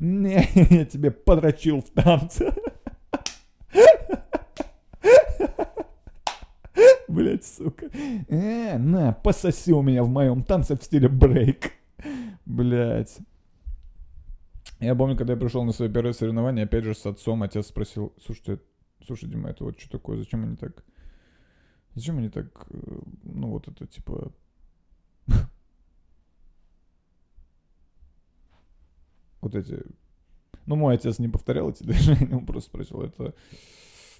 не, я тебе подрочил в танце. Блять, сука. Э, на, пососи у меня в моем танце в стиле брейк. Блять. Я помню, когда я пришел на свое первое соревнование, опять же с отцом, отец спросил, слушайте, слушай, Дима, это вот что такое, зачем они так, зачем они так, э, ну вот это типа, вот эти, ну мой отец не повторял эти движения, он просто спросил, это,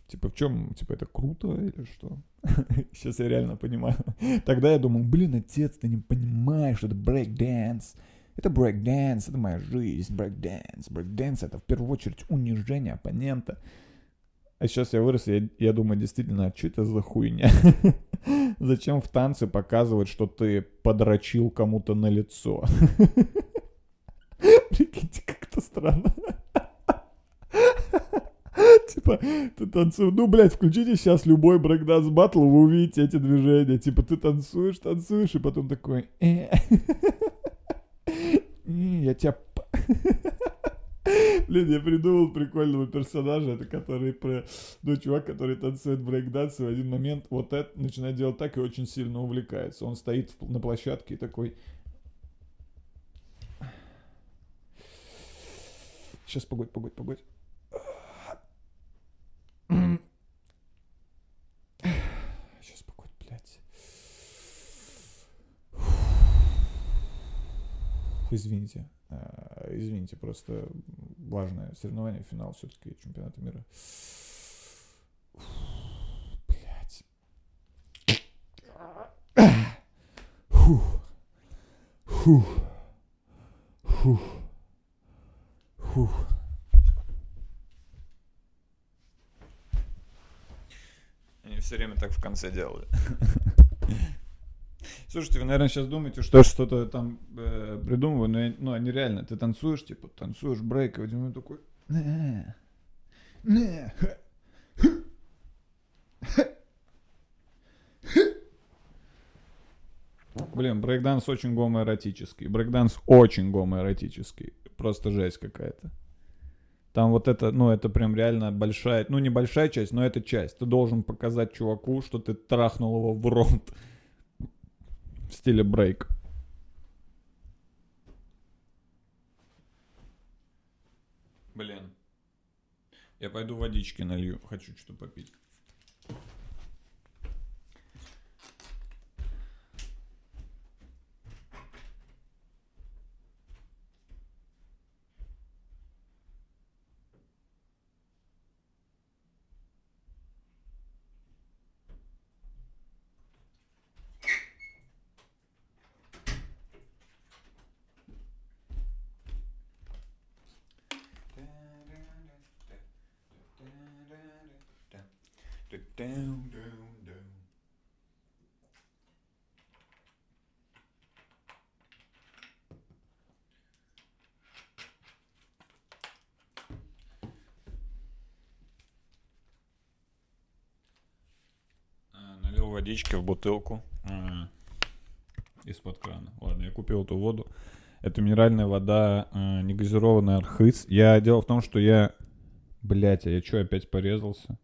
типа, в чем, типа, это круто или что? Сейчас я реально понимаю. Тогда я думал, блин, отец, ты не понимаешь, это брейк-дэнс. Это брейк-дэнс, это моя жизнь, брейк-дэнс. Брейк-дэнс это в первую очередь унижение оппонента. А сейчас я вырос, я, я думаю, действительно, а что это за хуйня? Зачем в танце показывать, что ты подрочил кому-то на лицо? Прикиньте, как это странно. Типа, ты танцуешь, ну, блядь, включите сейчас любой брейкданс батл, вы увидите эти движения. Типа, ты танцуешь, танцуешь, и потом такой... «Э». «Не, Я тебя... п-». Блин, я придумал прикольного персонажа, это который про... Ну, чувак, который танцует брейкданс, и в один момент вот это начинает делать так и очень сильно увлекается. Он стоит на площадке и такой... Сейчас, погодь, погодь, погодь. Сейчас, погодь, блядь. Извините. А, Извините, просто важное соревнование, финал все-таки чемпионата мира. Блять. Фух. Фух. Фух. Фух. Они все время так в конце делали. Слушайте, вы, наверное, сейчас думаете, что что-то там э, придумываю, но я- ну, они реально, ты танцуешь, типа, танцуешь брейк, и в такой... «Не, не, ха, ху, ха, ху». Блин, брейкданс очень гомоэротический. Брейкданс очень гомоэротический. Просто жесть какая-то. Там вот это, ну, это прям реально большая, ну, не большая часть, но это часть. Ты должен показать чуваку, что ты трахнул его в рот в стиле брейк. Блин. Я пойду водички налью. Хочу что-то попить. А, Налил водички в бутылку а, из-под крана. Ладно, я купил эту воду. Это минеральная вода, а, негазированная архыз. Я дело в том, что я, блять, а я что опять порезался?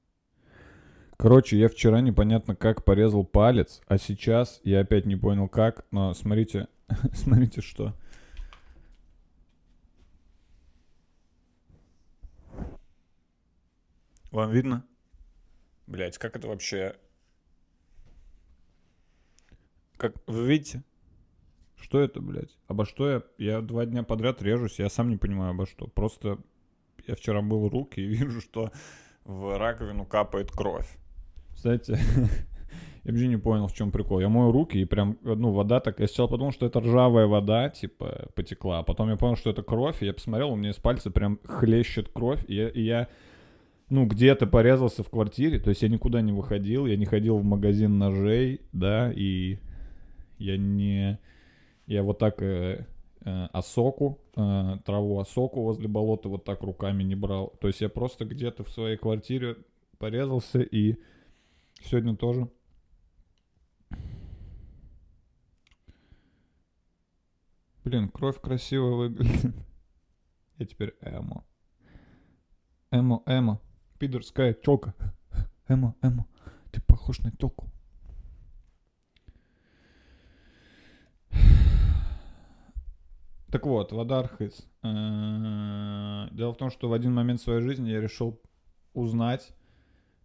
Короче, я вчера непонятно как порезал палец, а сейчас я опять не понял как, но смотрите, смотрите что. Вам видно? Блять, как это вообще? Как вы видите? Что это, блядь? Обо что я? Я два дня подряд режусь, я сам не понимаю обо что. Просто я вчера мыл руки и вижу, что в раковину капает кровь. Кстати, Я вообще не понял, в чем прикол. Я мою руки, и прям, ну, вода так... Я сначала подумал, что это ржавая вода, типа, потекла. А потом я понял, что это кровь, и я посмотрел, у меня из пальца прям хлещет кровь, и я, и я ну, где-то порезался в квартире, то есть я никуда не выходил, я не ходил в магазин ножей, да, и я не... Я вот так э, э, осоку, э, траву осоку возле болота вот так руками не брал. То есть я просто где-то в своей квартире порезался, и сегодня тоже Блин, кровь красиво выглядит. Я теперь эмо. Эмо, эмо. Пидорская челка. Эмо, эмо. Ты похож на телку. Так вот, вода Архыз. Э, Дело в том, что в один момент своей жизни я решил узнать,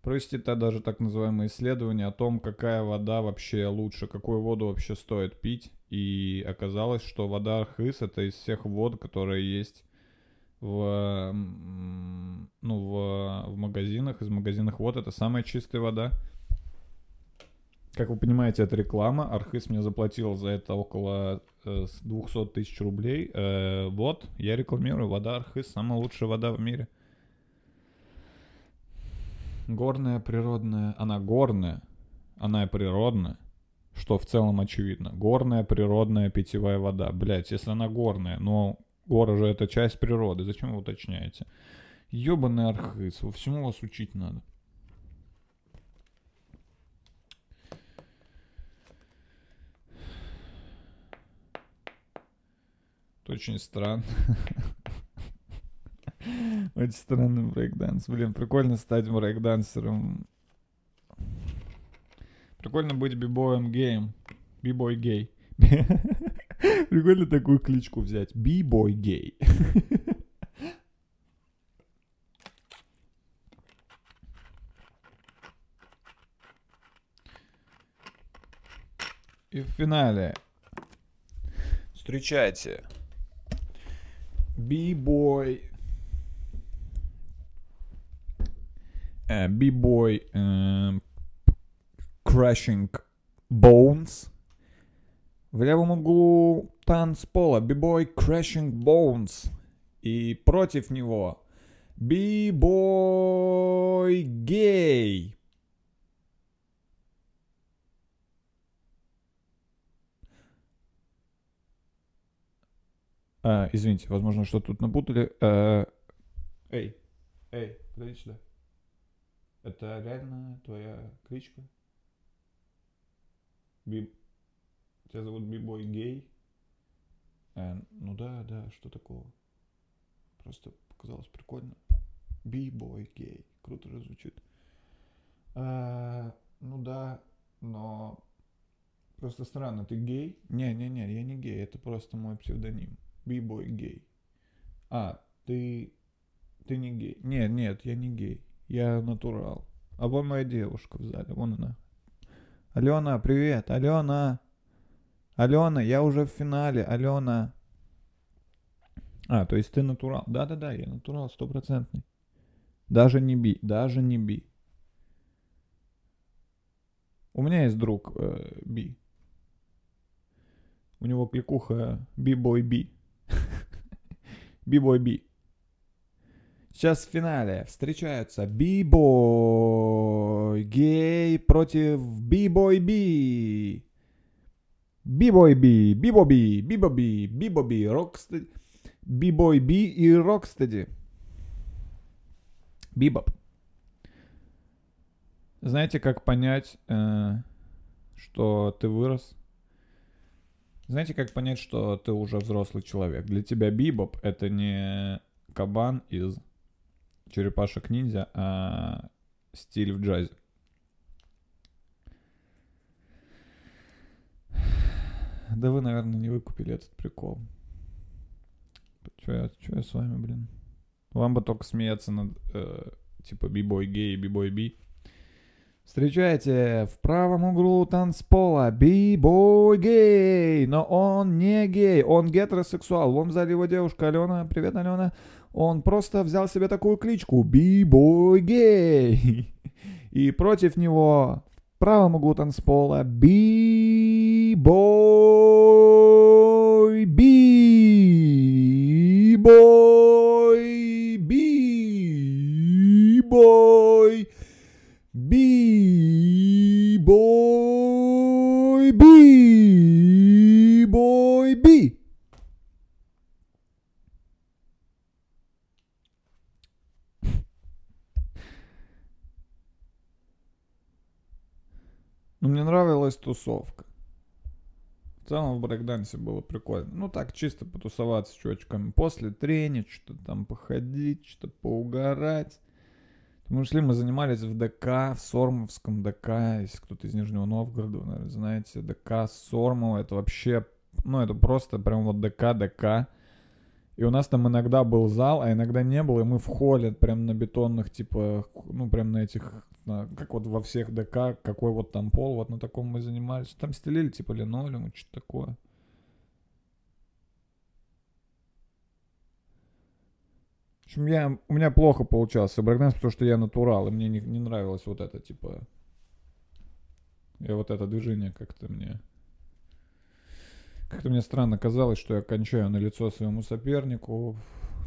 провести -то даже так называемое исследование о том, какая вода вообще лучше, какую воду вообще стоит пить. И оказалось, что вода Архыз это из всех вод, которые есть в, ну, в, в магазинах, из магазинах вод, это самая чистая вода. Как вы понимаете, это реклама. Архыз мне заплатил за это около э, с 200 тысяч рублей. Э, вот, я рекламирую. Вода Архыз, самая лучшая вода в мире. Горная, природная. Она горная, она и природная. Что в целом очевидно. Горная, природная питьевая вода. Блять, если она горная, но горы же это часть природы. Зачем вы уточняете? Ёбаный архыз, во всему вас учить надо. Очень странно. Очень странный брейкданс. Блин, прикольно стать брейкдансером. Прикольно быть бибоем геем. Бибой гей. Прикольно такую кличку взять. Бибой гей. И в финале встречайте бибой бибой э, Crashing Bones. В левом углу танцпола бибой Crashing Bones. И против него бибой Гей А, извините, возможно, что тут напутали. А, эй, эй, подойди сюда. Это реально твоя кличка? Би... Тебя зовут Бибой Гей? А, ну да, да, что такого? Просто показалось прикольно. Бибой Гей. Круто же звучит. А, ну да, но просто странно. Ты гей? Не-не-не, я не гей. Это просто мой псевдоним. Бибой гей. А, ты... Ты не гей. Нет, нет, я не гей. Я натурал. А вон моя девушка в зале, вон она. Алена, привет, Алена. Алена, я уже в финале, Алена. А, то есть ты натурал. Да-да-да, я натурал стопроцентный. Даже не би, даже не би. У меня есть друг э, Би. У него кликуха Би-бой Би. Сейчас в финале встречаются Би-бой Гей против Би-бой Би. Би-бой Би, Би, Би-бой Би, Рокстеди. Би-бой Би и Рокстеди. Бибоп. Знаете, как понять, э, что ты вырос? Знаете, как понять, что ты уже взрослый человек? Для тебя бибоп — это не кабан из черепашек ниндзя, а стиль в джазе. Да вы, наверное, не выкупили этот прикол. Че я, чё я с вами, блин? Вам бы только смеяться над, э, типа, бибой гей и бибой би. Встречайте в правом углу танцпола би-бой гей, но он не гей, он гетеросексуал. Вон в зале его девушка Алена, привет, Алена. Он просто взял себе такую кличку би-бой гей. И против него правом углу танцпола би-бой, тусовка. В целом в брейкдансе было прикольно. Ну, так, чисто потусоваться с чувачками. После тренить, что-то там походить, что-то поугарать. Мы шли, мы занимались в ДК, в Сормовском ДК, если кто-то из Нижнего Новгорода, вы, наверное, знаете, ДК Сормова, это вообще, ну, это просто прям вот ДК, ДК. И у нас там иногда был зал, а иногда не было, и мы в холле прям на бетонных, типа, ну, прям на этих, на- как вот во всех ДК, какой вот там пол, вот на таком мы занимались. Там стелили, типа, линолеум, что-то такое. В общем, я, у меня плохо получался брейкданс, потому что я натурал, и мне не, не нравилось вот это, типа... И вот это движение как-то мне... Как-то мне странно казалось, что я кончаю на лицо своему сопернику.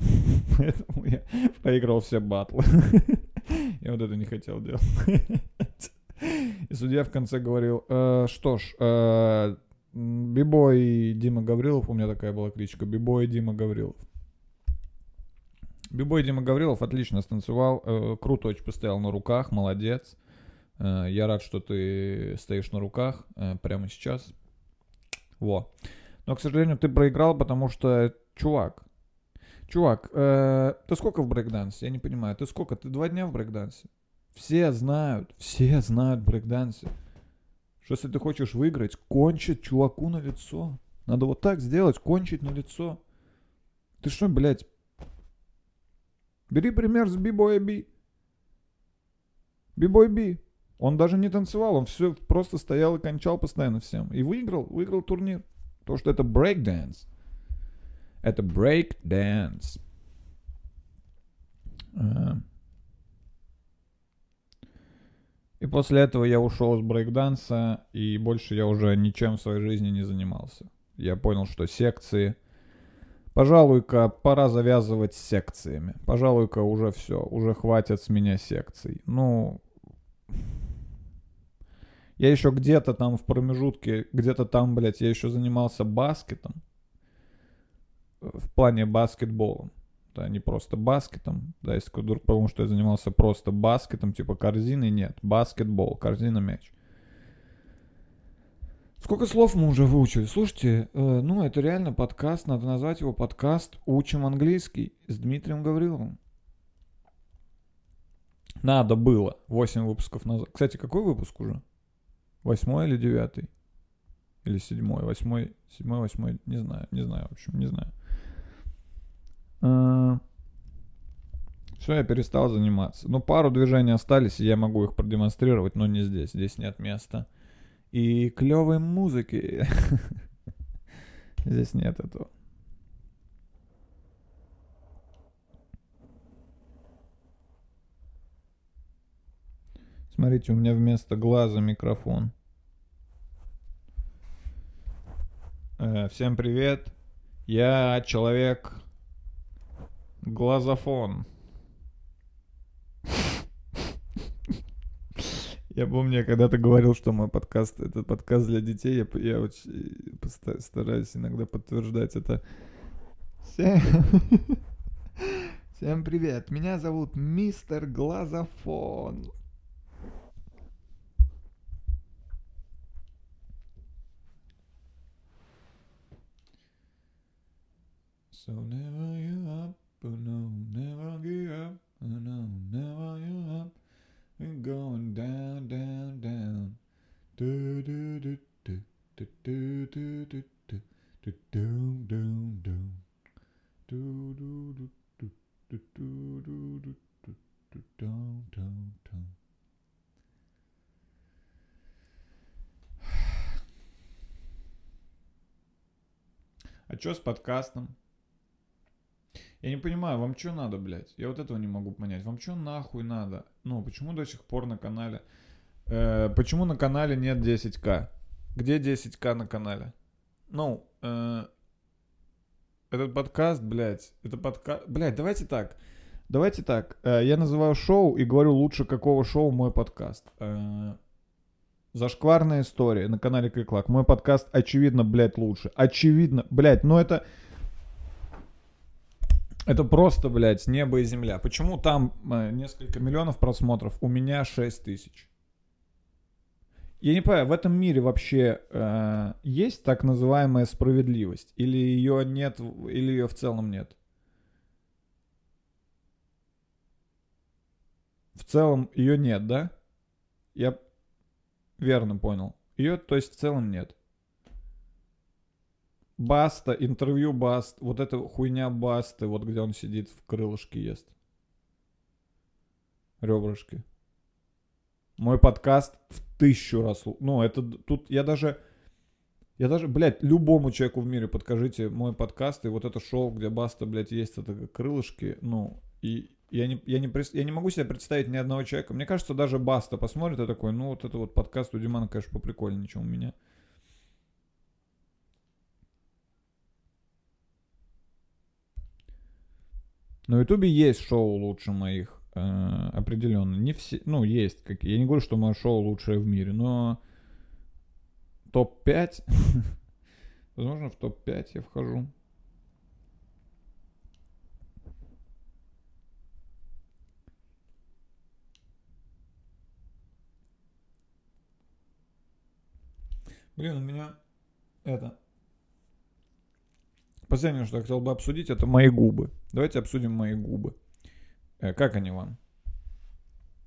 Поэтому я проиграл все батлы. Я вот это не хотел делать. И судья в конце говорил, «Э, что ж, э, Бибой Дима Гаврилов, у меня такая была кличка, Бибой Дима Гаврилов. Бибой Дима Гаврилов отлично станцевал, э, круто очень постоял на руках, молодец. Э, я рад, что ты стоишь на руках прямо сейчас. Во. Но, к сожалению, ты проиграл, потому что, чувак, чувак, э, ты сколько в брейкдансе? Я не понимаю. Ты сколько? Ты два дня в брейкдансе? Все знают, все знают брейкдансе. Что если ты хочешь выиграть, кончить чуваку на лицо. Надо вот так сделать, кончить на лицо. Ты что, блядь? Бери пример с бибоя Би. Бибой Би. Он даже не танцевал, он все просто стоял и кончал постоянно всем. И выиграл, выиграл турнир. Потому что это брейк-дэнс. Это брейк-дэнс. И после этого я ушел из брейк-данса, и больше я уже ничем в своей жизни не занимался. Я понял, что секции... Пожалуй-ка, пора завязывать с секциями. Пожалуй-ка, уже все, уже хватит с меня секций. Ну, я еще где-то там в промежутке, где-то там, блядь, я еще занимался баскетом. В плане баскетболом. Да, не просто баскетом. Да, если вдруг подумал, что я занимался просто баскетом, типа корзины, нет. Баскетбол, корзина, мяч. Сколько слов мы уже выучили? Слушайте, э, ну это реально подкаст, надо назвать его подкаст «Учим английский» с Дмитрием Гавриловым. Надо было 8 выпусков назад. Кстати, какой выпуск уже? Восьмой или девятый? Или седьмой? Восьмой, седьмой, восьмой, не знаю, не знаю, в общем, не знаю. Все, я перестал заниматься. Ну, пару движений остались, и я могу их продемонстрировать, но не здесь. Здесь нет места. И клевой музыки. Здесь нет этого. Смотрите, у меня вместо глаза микрофон. Э, всем привет. Я человек глазофон. Я помню, я когда-то говорил, что мой подкаст это подкаст для детей. Я, я очень поста- стараюсь иногда подтверждать это. Всем... Всем привет. Меня зовут Мистер Глазофон. So never you up, but no, never give up, but no, never you up. We're going down, down, down. Do do do do do do do do do do doom doom doom. Do do do do do do do do do do down down down. А чё с подкастом? Я не понимаю, вам что надо, блядь? Я вот этого не могу понять. Вам что нахуй надо? Ну, почему до сих пор на канале Э, почему на канале нет 10к? Где 10к на канале? Ну, э, этот подкаст, блядь, это подкаст... Блядь, давайте так. Давайте так. Э, я называю шоу и говорю лучше какого шоу мой подкаст. Э, Зашкварная история на канале Криклак. Мой подкаст очевидно, блядь, лучше. Очевидно, блядь, но это... Это просто, блядь, небо и земля. Почему там э, несколько миллионов просмотров, у меня 6 тысяч? Я не понимаю, в этом мире вообще э, есть так называемая справедливость? Или ее нет, или ее в целом нет? В целом ее нет, да? Я верно понял. Ее, то есть, в целом нет. Баста, интервью Баст, вот эта хуйня Басты, вот где он сидит в крылышке ест. Ребрышки. Мой подкаст в тысячу раз... Ну, это тут я даже... Я даже, блядь, любому человеку в мире подкажите мой подкаст и вот это шоу, где Баста, блядь, есть это крылышки, ну, и я не, я, не, я не могу себе представить ни одного человека. Мне кажется, даже Баста посмотрит и такой, ну, вот это вот подкаст у Димана, конечно, поприкольнее, чем у меня. На Ютубе есть шоу лучше моих, э, определенно. Не все, ну, есть. Как, я не говорю, что мое шоу лучшее в мире, но топ-5, возможно, в топ-5 я вхожу. Блин, у меня это... Последнее, что я хотел бы обсудить, это мои губы. Давайте обсудим мои губы. Э, как они вам?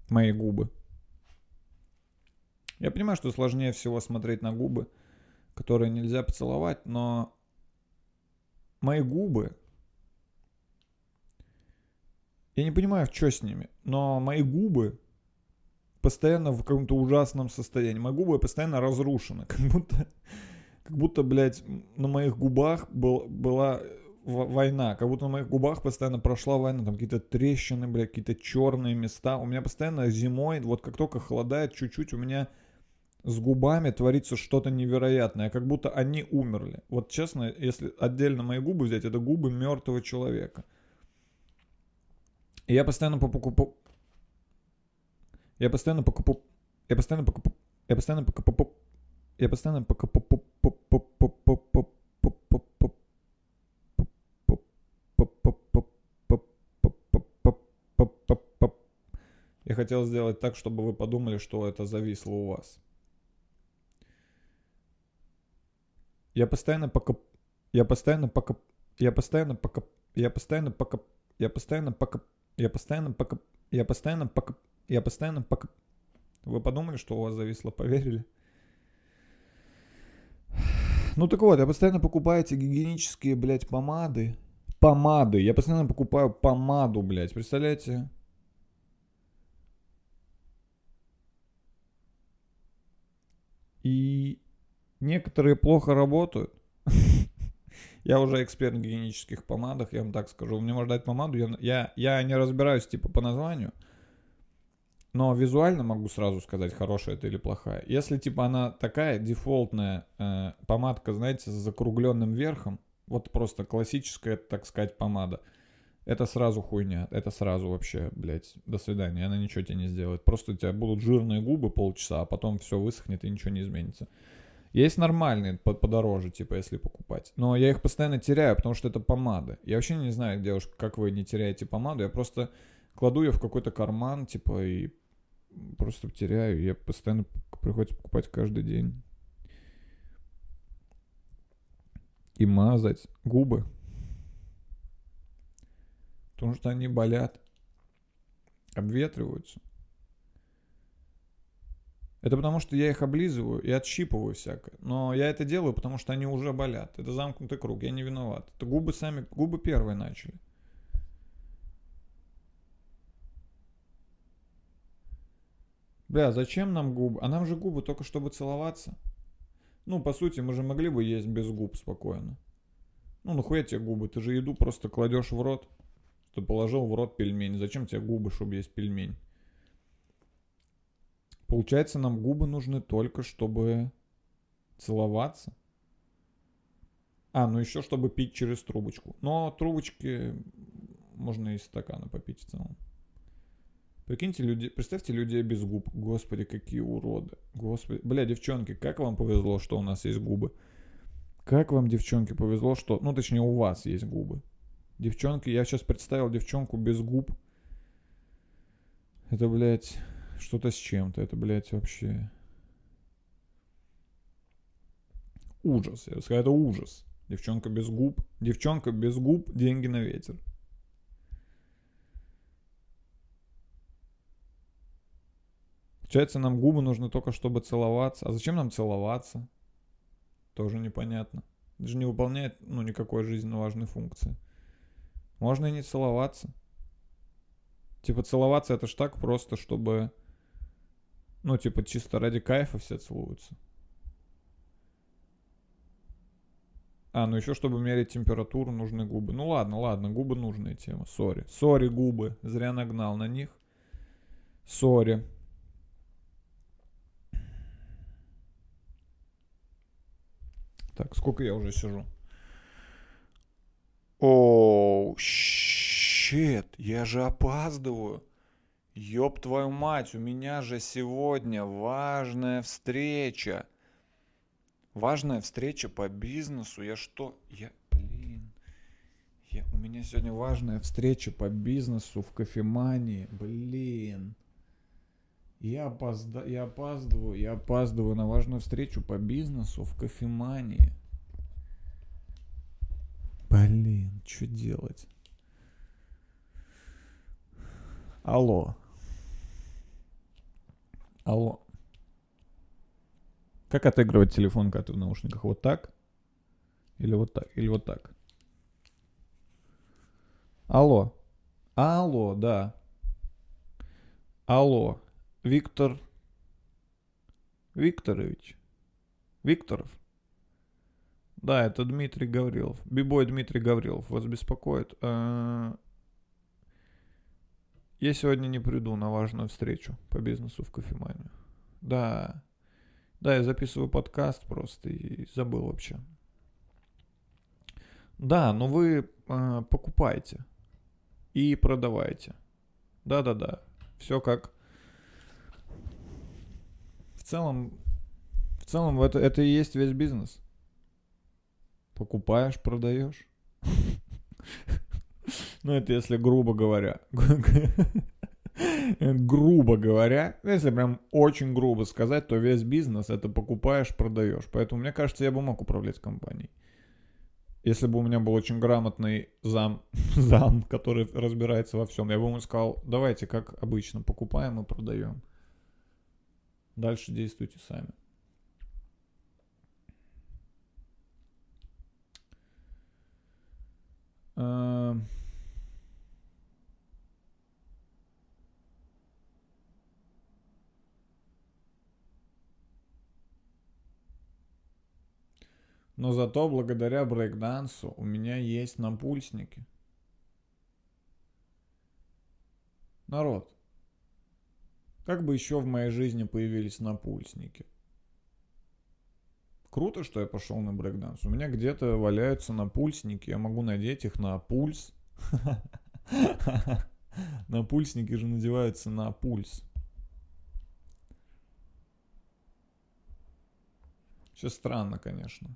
Мои губы. Я понимаю, что сложнее всего смотреть на губы, которые нельзя поцеловать, но мои губы... Я не понимаю, что с ними, но мои губы постоянно в каком-то ужасном состоянии. Мои губы постоянно разрушены, как будто, как будто, блядь, на моих губах был, была война, как будто на моих губах постоянно прошла война, там какие-то трещины, блядь, какие-то черные места. У меня постоянно зимой, вот как только холодает чуть-чуть, у меня с губами творится что-то невероятное, как будто они умерли. Вот честно, если отдельно мои губы взять, это губы мертвого человека. И я постоянно покупаю... Я постоянно покупаю... Я постоянно покупаю... Я постоянно покупаю... Я постоянно покупаю... Я хотел сделать так, чтобы вы подумали, что это зависло у вас. Я постоянно покоп... Я постоянно покоп... Я постоянно покоп... Я постоянно покоп... Я постоянно покоп... Я постоянно покоп... Я постоянно покоп... Я постоянно покоп... Вы подумали, что у вас зависло, поверили? Ну так вот, я постоянно покупаю эти гигиенические, блядь, помады. Помады. Я постоянно покупаю помаду, блядь. Представляете? И некоторые плохо работают. Я уже эксперт в гигиенических помадах, я вам так скажу. Мне можно дать помаду, я, я, я не разбираюсь типа по названию, но визуально могу сразу сказать, хорошая это или плохая. Если типа она такая дефолтная э, помадка, знаете, с закругленным верхом, вот просто классическая, так сказать, помада, это сразу хуйня, это сразу вообще, блядь, до свидания, она ничего тебе не сделает. Просто у тебя будут жирные губы полчаса, а потом все высохнет и ничего не изменится. Есть нормальные по- подороже, типа, если покупать. Но я их постоянно теряю, потому что это помады. Я вообще не знаю, девушка, как вы не теряете помаду. Я просто кладу ее в какой-то карман, типа, и просто теряю. Я постоянно приходится покупать каждый день. И мазать губы. Потому что они болят. Обветриваются. Это потому, что я их облизываю и отщипываю всякое. Но я это делаю, потому что они уже болят. Это замкнутый круг, я не виноват. Это губы сами, губы первые начали. Бля, зачем нам губы? А нам же губы только чтобы целоваться. Ну, по сути, мы же могли бы есть без губ спокойно. Ну, нахуя тебе губы? Ты же еду просто кладешь в рот. Ты положил в рот пельмень. Зачем тебе губы, чтобы есть пельмень? Получается, нам губы нужны только, чтобы целоваться. А, ну еще чтобы пить через трубочку. Но трубочки можно из стакана попить в целом. Прикиньте, люди, представьте людей без губ. Господи, какие уроды. Господи. Бля, девчонки, как вам повезло, что у нас есть губы? Как вам, девчонки, повезло, что... Ну, точнее, у вас есть губы. Девчонки, я сейчас представил девчонку без губ. Это, блядь, что-то с чем-то. Это, блядь, вообще... Ужас. Я бы сказал, это ужас. Девчонка без губ. Девчонка без губ, деньги на ветер. Получается, нам губы нужны только, чтобы целоваться. А зачем нам целоваться? Тоже непонятно. Это же не выполняет, ну, никакой жизненно важной функции. Можно и не целоваться. Типа целоваться это ж так просто, чтобы... Ну, типа чисто ради кайфа все целуются. А, ну еще чтобы мерить температуру, нужны губы. Ну ладно, ладно, губы нужная тема. Sorry. Sorry, губы. Зря нагнал на них. Sorry. Так, сколько я уже сижу? Оу, щит, я же опаздываю. Ёб твою мать, у меня же сегодня важная встреча. Важная встреча по бизнесу. Я что? Я, блин. Я, у меня сегодня важная встреча по бизнесу в кофемании. Блин. Я, опозда... я опаздываю, я опаздываю на важную встречу по бизнесу в кофемании. Блин, что делать? Алло. Алло. Как отыгрывать телефон, когда ты в наушниках? Вот так? Или вот так? Или вот так? Алло. Алло, да. Алло. Виктор Викторович. Викторов. Да, это Дмитрий Гаврилов. Бибой Дмитрий Гаврилов вас беспокоит. Э, я сегодня не приду на важную встречу по бизнесу в кофеманию. Да. Да, я записываю подкаст просто и забыл вообще. Да, но вы э, покупаете и продавайте. Да-да-да. Все как целом, в целом это, это и есть весь бизнес. Покупаешь, продаешь. Ну, это если грубо говоря. грубо говоря, если прям очень грубо сказать, то весь бизнес это покупаешь, продаешь. Поэтому, мне кажется, я бы мог управлять компанией. Если бы у меня был очень грамотный зам, зам, который разбирается во всем, я бы ему сказал, давайте, как обычно, покупаем и продаем. Дальше действуйте сами. Эм. Но зато благодаря брейкдансу у меня есть напульсники. Народ, как бы еще в моей жизни появились напульсники? Круто, что я пошел на брейкданс. У меня где-то валяются напульсники. Я могу надеть их на пульс. Напульсники же надеваются на пульс. Все странно, конечно.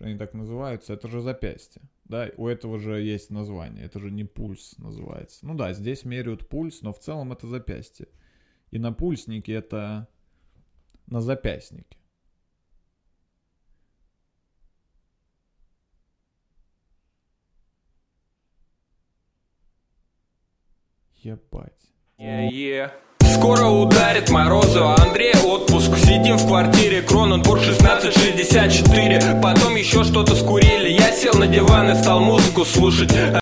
Что они так называются. Это же запястье. Да, у этого же есть название. Это же не пульс называется. Ну да, здесь меряют пульс, но в целом это запястье. И на пульснике это на запястнике. Ебать. Yeah, Скоро ударит морозу, Андрей отпуск. Сидим в квартире, Кроненбург 1664 Потом еще что-то скурили. Я сел на диван и стал музыку слушать